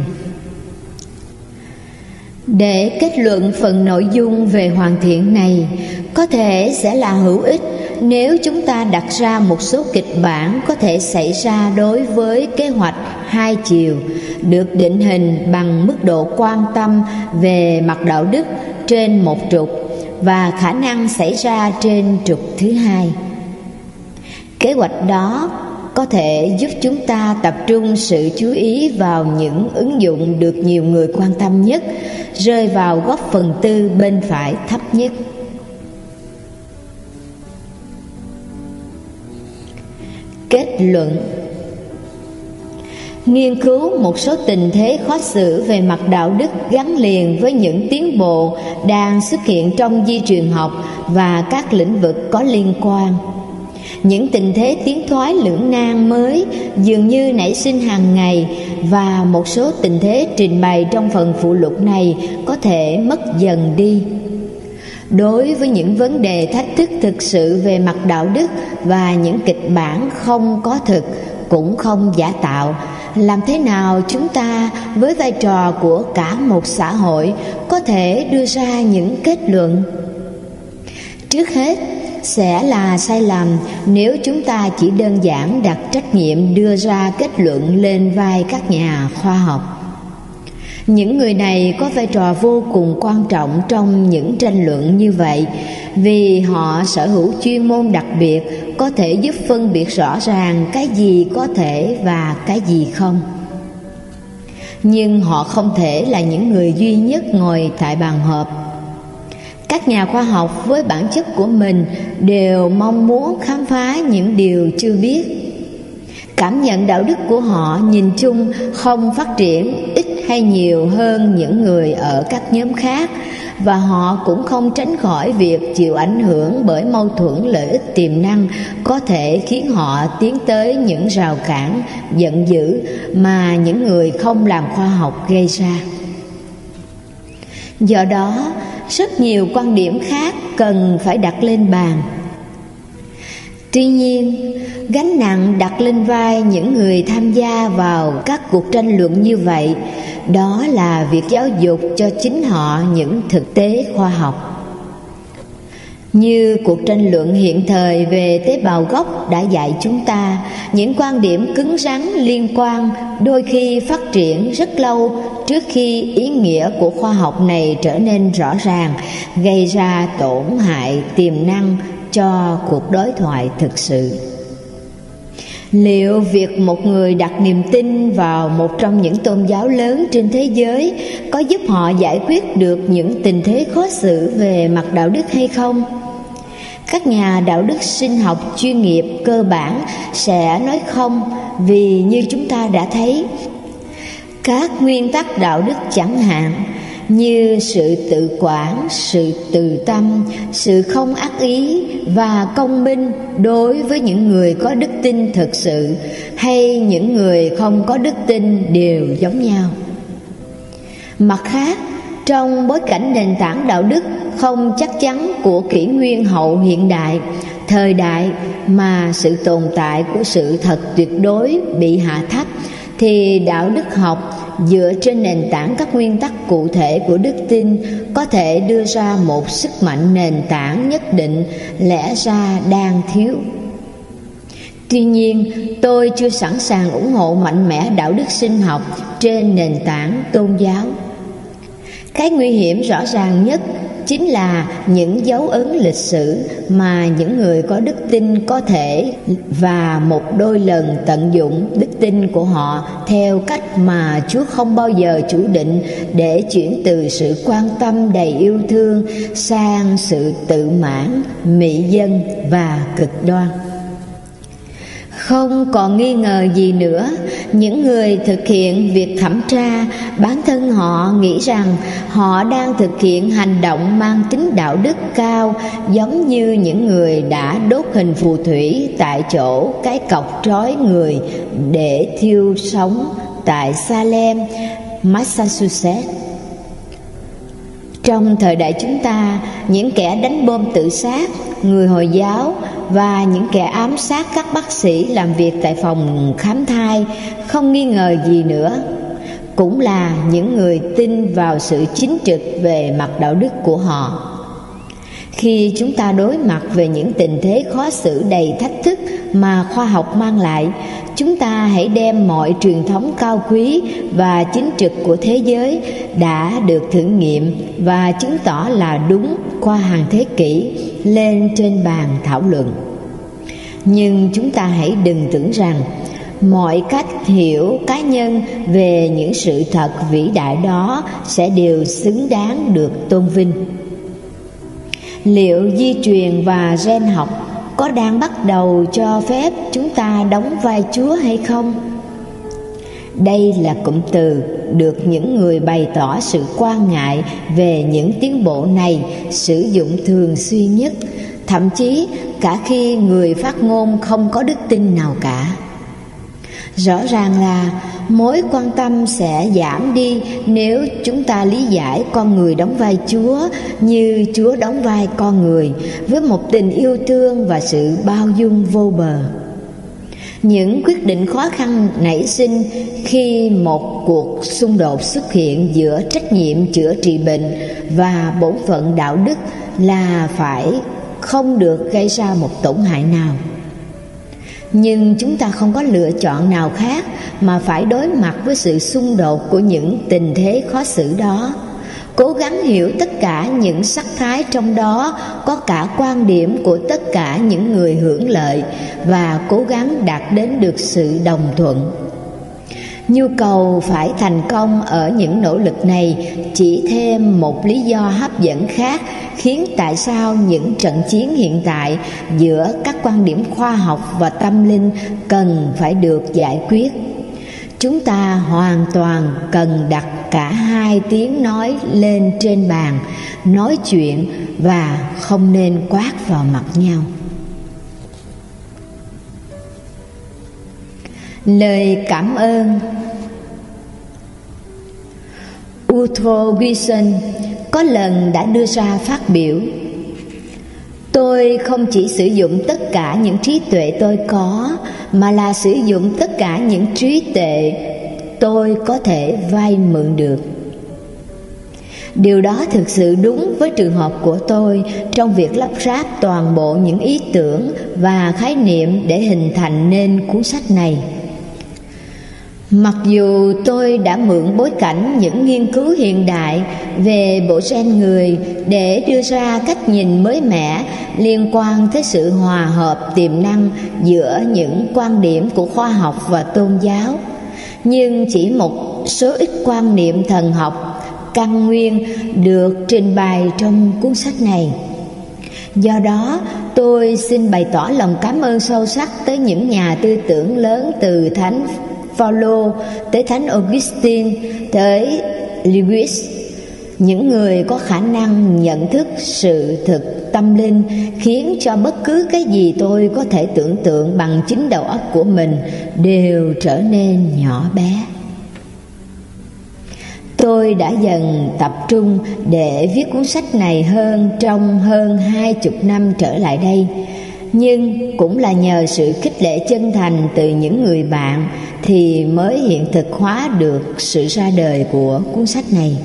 Để kết luận phần nội dung về hoàn thiện này có thể sẽ là hữu ích nếu chúng ta đặt ra một số kịch bản có thể xảy ra đối với kế hoạch hai chiều, được định hình bằng mức độ quan tâm về mặt đạo đức trên một trục và khả năng xảy ra trên trục thứ hai. Kế hoạch đó có thể giúp chúng ta tập trung sự chú ý vào những ứng dụng được nhiều người quan tâm nhất, rơi vào góc phần tư bên phải thấp nhất. Kết luận Nghiên cứu một số tình thế khó xử về mặt đạo đức gắn liền với những tiến bộ đang xuất hiện trong di truyền học và các lĩnh vực có liên quan. Những tình thế tiến thoái lưỡng nan mới dường như nảy sinh hàng ngày và một số tình thế trình bày trong phần phụ lục này có thể mất dần đi đối với những vấn đề thách thức thực sự về mặt đạo đức và những kịch bản không có thực, cũng không giả tạo, làm thế nào chúng ta với vai trò của cả một xã hội có thể đưa ra những kết luận? Trước hết, sẽ là sai lầm nếu chúng ta chỉ đơn giản đặt trách nhiệm đưa ra kết luận lên vai các nhà khoa học những người này có vai trò vô cùng quan trọng trong những tranh luận như vậy, vì họ sở hữu chuyên môn đặc biệt, có thể giúp phân biệt rõ ràng cái gì có thể và cái gì không. Nhưng họ không thể là những người duy nhất ngồi tại bàn họp. Các nhà khoa học với bản chất của mình đều mong muốn khám phá những điều chưa biết. Cảm nhận đạo đức của họ nhìn chung không phát triển, ít hay nhiều hơn những người ở các nhóm khác, và họ cũng không tránh khỏi việc chịu ảnh hưởng bởi mâu thuẫn lợi ích tiềm năng có thể khiến họ tiến tới những rào cản, giận dữ mà những người không làm khoa học gây ra. Do đó, rất nhiều quan điểm khác cần phải đặt lên bàn. Tuy nhiên, gánh nặng đặt lên vai những người tham gia vào các cuộc tranh luận như vậy đó là việc giáo dục cho chính họ những thực tế khoa học. Như cuộc tranh luận hiện thời về tế bào gốc đã dạy chúng ta, những quan điểm cứng rắn liên quan đôi khi phát triển rất lâu trước khi ý nghĩa của khoa học này trở nên rõ ràng, gây ra tổn hại tiềm năng cho cuộc đối thoại thực sự liệu việc một người đặt niềm tin vào một trong những tôn giáo lớn trên thế giới có giúp họ giải quyết được những tình thế khó xử về mặt đạo đức hay không? Các nhà đạo đức sinh học chuyên nghiệp cơ bản sẽ nói không, vì như chúng ta đã thấy, các nguyên tắc đạo đức chẳng hạn như sự tự quản, sự từ tâm, sự không ác ý và công minh đối với những người có đức tin thực sự hay những người không có đức tin đều giống nhau. Mặt khác, trong bối cảnh nền tảng đạo đức không chắc chắn của kỷ nguyên hậu hiện đại, thời đại mà sự tồn tại của sự thật tuyệt đối bị hạ thấp, thì đạo đức học dựa trên nền tảng các nguyên tắc cụ thể của đức tin, có thể đưa ra một sức mạnh nền tảng nhất định, lẽ ra đang thiếu. Tuy nhiên, tôi chưa sẵn sàng ủng hộ mạnh mẽ đạo đức sinh học trên nền tảng tôn giáo cái nguy hiểm rõ ràng nhất chính là những dấu ấn lịch sử mà những người có đức tin có thể và một đôi lần tận dụng đức tin của họ theo cách mà Chúa không bao giờ chủ định để chuyển từ sự quan tâm đầy yêu thương sang sự tự mãn, mị dân và cực đoan. Không còn nghi ngờ gì nữa, những người thực hiện việc thẩm tra, bản thân họ nghĩ rằng họ đang thực hiện hành động mang tính đạo đức cao giống như những người đã đốt hình phù thủy tại chỗ cái cọc trói người để thiêu sống tại Salem, Massachusetts. Trong thời đại chúng ta, những kẻ đánh bom tự sát, người Hồi giáo và những kẻ ám sát các bác sĩ làm việc tại phòng khám thai không nghi ngờ gì nữa cũng là những người tin vào sự chính trực về mặt đạo đức của họ. Khi chúng ta đối mặt về những tình thế khó xử đầy thách thức mà khoa học mang lại, chúng ta hãy đem mọi truyền thống cao quý và chính trực của thế giới đã được thử nghiệm và chứng tỏ là đúng qua hàng thế kỷ lên trên bàn thảo luận. Nhưng chúng ta hãy đừng tưởng rằng mọi cách hiểu cá nhân về những sự thật vĩ đại đó sẽ đều xứng đáng được tôn vinh. Liệu di truyền và gen học có đang bắt đầu cho phép chúng ta đóng vai chúa hay không? Đây là cụm từ được những người bày tỏ sự quan ngại về những tiến bộ này sử dụng thường xuyên nhất. Thậm chí, cả khi người phát ngôn không có đức tin nào cả rõ ràng là mối quan tâm sẽ giảm đi nếu chúng ta lý giải con người đóng vai chúa như chúa đóng vai con người với một tình yêu thương và sự bao dung vô bờ. Những quyết định khó khăn nảy sinh khi một cuộc xung đột xuất hiện giữa trách nhiệm chữa trị bệnh và bổn phận đạo đức là phải không được gây ra một tổn hại nào nhưng chúng ta không có lựa chọn nào khác mà phải đối mặt với sự xung đột của những tình thế khó xử đó. Cố gắng hiểu tất cả những sắc thái trong đó, có cả quan điểm của tất cả những người hưởng lợi và cố gắng đạt đến được sự đồng thuận. Nhu cầu phải thành công ở những nỗ lực này chỉ thêm một lý do hấp dẫn khác khiến tại sao những trận chiến hiện tại giữa các quan điểm khoa học và tâm linh cần phải được giải quyết. Chúng ta hoàn toàn cần đặt cả hai tiếng nói lên trên bàn, nói chuyện và không nên quát vào mặt nhau. Lời cảm ơn Utro Wilson có lần đã đưa ra phát biểu, Tôi không chỉ sử dụng tất cả những trí tuệ tôi có, Mà là sử dụng tất cả những trí tuệ tôi có thể vay mượn được Điều đó thực sự đúng với trường hợp của tôi trong việc lắp ráp toàn bộ những ý tưởng và khái niệm để hình thành nên cuốn sách này. Mặc dù tôi đã mượn bối cảnh những nghiên cứu hiện đại về bộ gen người để đưa ra cách nhìn mới mẻ liên quan tới sự hòa hợp tiềm năng giữa những quan điểm của khoa học và tôn giáo, nhưng chỉ một số ít quan niệm thần học căn nguyên được trình bày trong cuốn sách này. Do đó, tôi xin bày tỏ lòng cảm ơn sâu sắc tới những nhà tư tưởng lớn từ Thánh Phaolô tới Thánh Augustine, tới Lewis. Những người có khả năng nhận thức sự thực tâm linh khiến cho bất cứ cái gì tôi có thể tưởng tượng bằng chính đầu óc của mình đều trở nên nhỏ bé. Tôi đã dần tập trung để viết cuốn sách này hơn trong hơn hai chục năm trở lại đây nhưng cũng là nhờ sự khích lệ chân thành từ những người bạn thì mới hiện thực hóa được sự ra đời của cuốn sách này.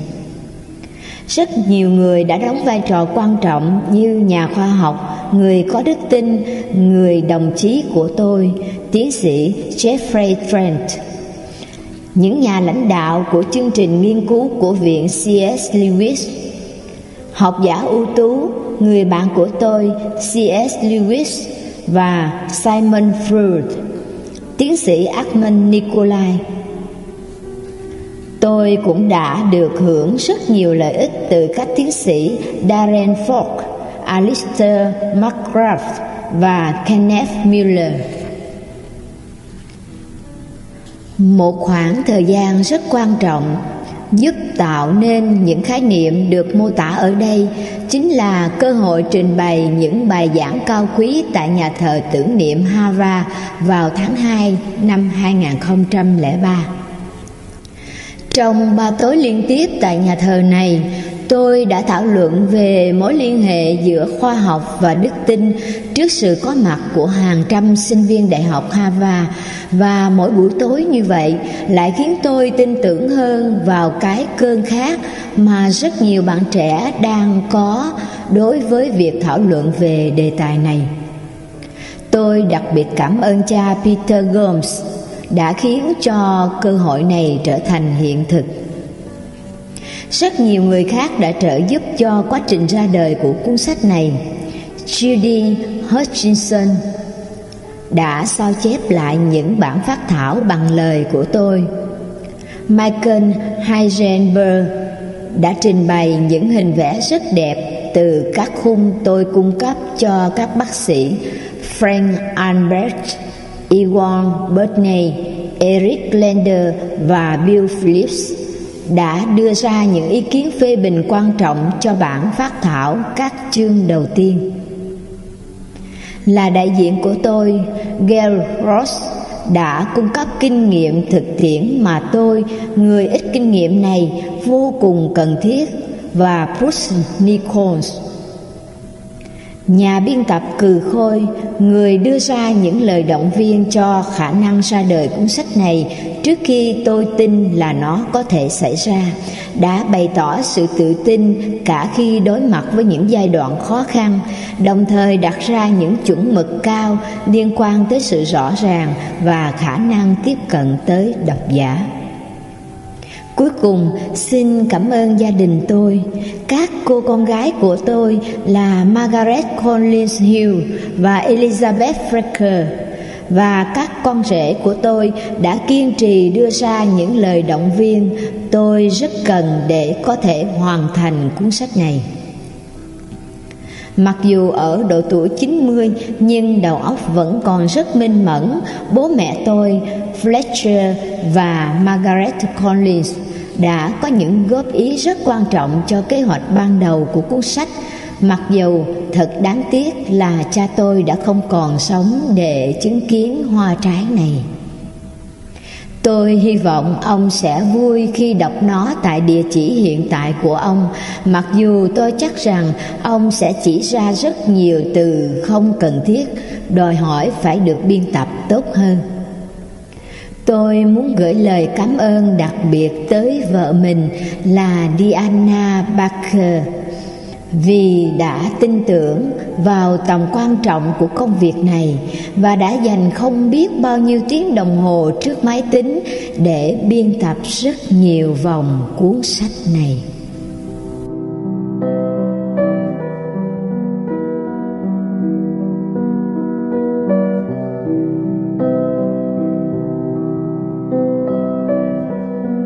Rất nhiều người đã đóng vai trò quan trọng như nhà khoa học, người có đức tin, người đồng chí của tôi, tiến sĩ jeffrey trent. Những nhà lãnh đạo của chương trình nghiên cứu của viện cs lewis, học giả ưu tú người bạn của tôi C.S. Lewis và Simon Freud, tiến sĩ Armin Nikolai. Tôi cũng đã được hưởng rất nhiều lợi ích từ các tiến sĩ Darren Falk, Alistair McGrath và Kenneth Miller. Một khoảng thời gian rất quan trọng giúp tạo nên những khái niệm được mô tả ở đây chính là cơ hội trình bày những bài giảng cao quý tại nhà thờ tưởng niệm Hara vào tháng 2 năm 2003. Trong ba tối liên tiếp tại nhà thờ này, tôi đã thảo luận về mối liên hệ giữa khoa học và đức tin trước sự có mặt của hàng trăm sinh viên đại học Harvard và mỗi buổi tối như vậy lại khiến tôi tin tưởng hơn vào cái cơn khác mà rất nhiều bạn trẻ đang có đối với việc thảo luận về đề tài này. Tôi đặc biệt cảm ơn cha Peter Gomes đã khiến cho cơ hội này trở thành hiện thực. Rất nhiều người khác đã trợ giúp cho quá trình ra đời của cuốn sách này. Judy Hutchinson đã sao chép lại những bản phát thảo bằng lời của tôi. Michael Heisenberg đã trình bày những hình vẽ rất đẹp từ các khung tôi cung cấp cho các bác sĩ Frank Albert, Ewan Burney, Eric Lender và Bill Phillips đã đưa ra những ý kiến phê bình quan trọng cho bản phát thảo các chương đầu tiên. Là đại diện của tôi, Gail Ross, đã cung cấp kinh nghiệm thực tiễn mà tôi, người ít kinh nghiệm này, vô cùng cần thiết và Bruce Nichols Nhà biên tập Cừ Khôi, người đưa ra những lời động viên cho khả năng ra đời cuốn sách này trước khi tôi tin là nó có thể xảy ra, đã bày tỏ sự tự tin cả khi đối mặt với những giai đoạn khó khăn, đồng thời đặt ra những chuẩn mực cao liên quan tới sự rõ ràng và khả năng tiếp cận tới độc giả. Cuối cùng xin cảm ơn gia đình tôi. Các cô con gái của tôi là Margaret Collins Hill và Elizabeth Frecker. Và các con rể của tôi đã kiên trì đưa ra những lời động viên tôi rất cần để có thể hoàn thành cuốn sách này. Mặc dù ở độ tuổi 90 nhưng đầu óc vẫn còn rất minh mẫn, bố mẹ tôi, Fletcher và Margaret Collins đã có những góp ý rất quan trọng cho kế hoạch ban đầu của cuốn sách. Mặc dù thật đáng tiếc là cha tôi đã không còn sống để chứng kiến hoa trái này. Tôi hy vọng ông sẽ vui khi đọc nó tại địa chỉ hiện tại của ông. Mặc dù tôi chắc rằng ông sẽ chỉ ra rất nhiều từ không cần thiết, đòi hỏi phải được biên tập tốt hơn. Tôi muốn gửi lời cảm ơn đặc biệt tới vợ mình là Diana Barker vì đã tin tưởng vào tầm quan trọng của công việc này và đã dành không biết bao nhiêu tiếng đồng hồ trước máy tính để biên tập rất nhiều vòng cuốn sách này.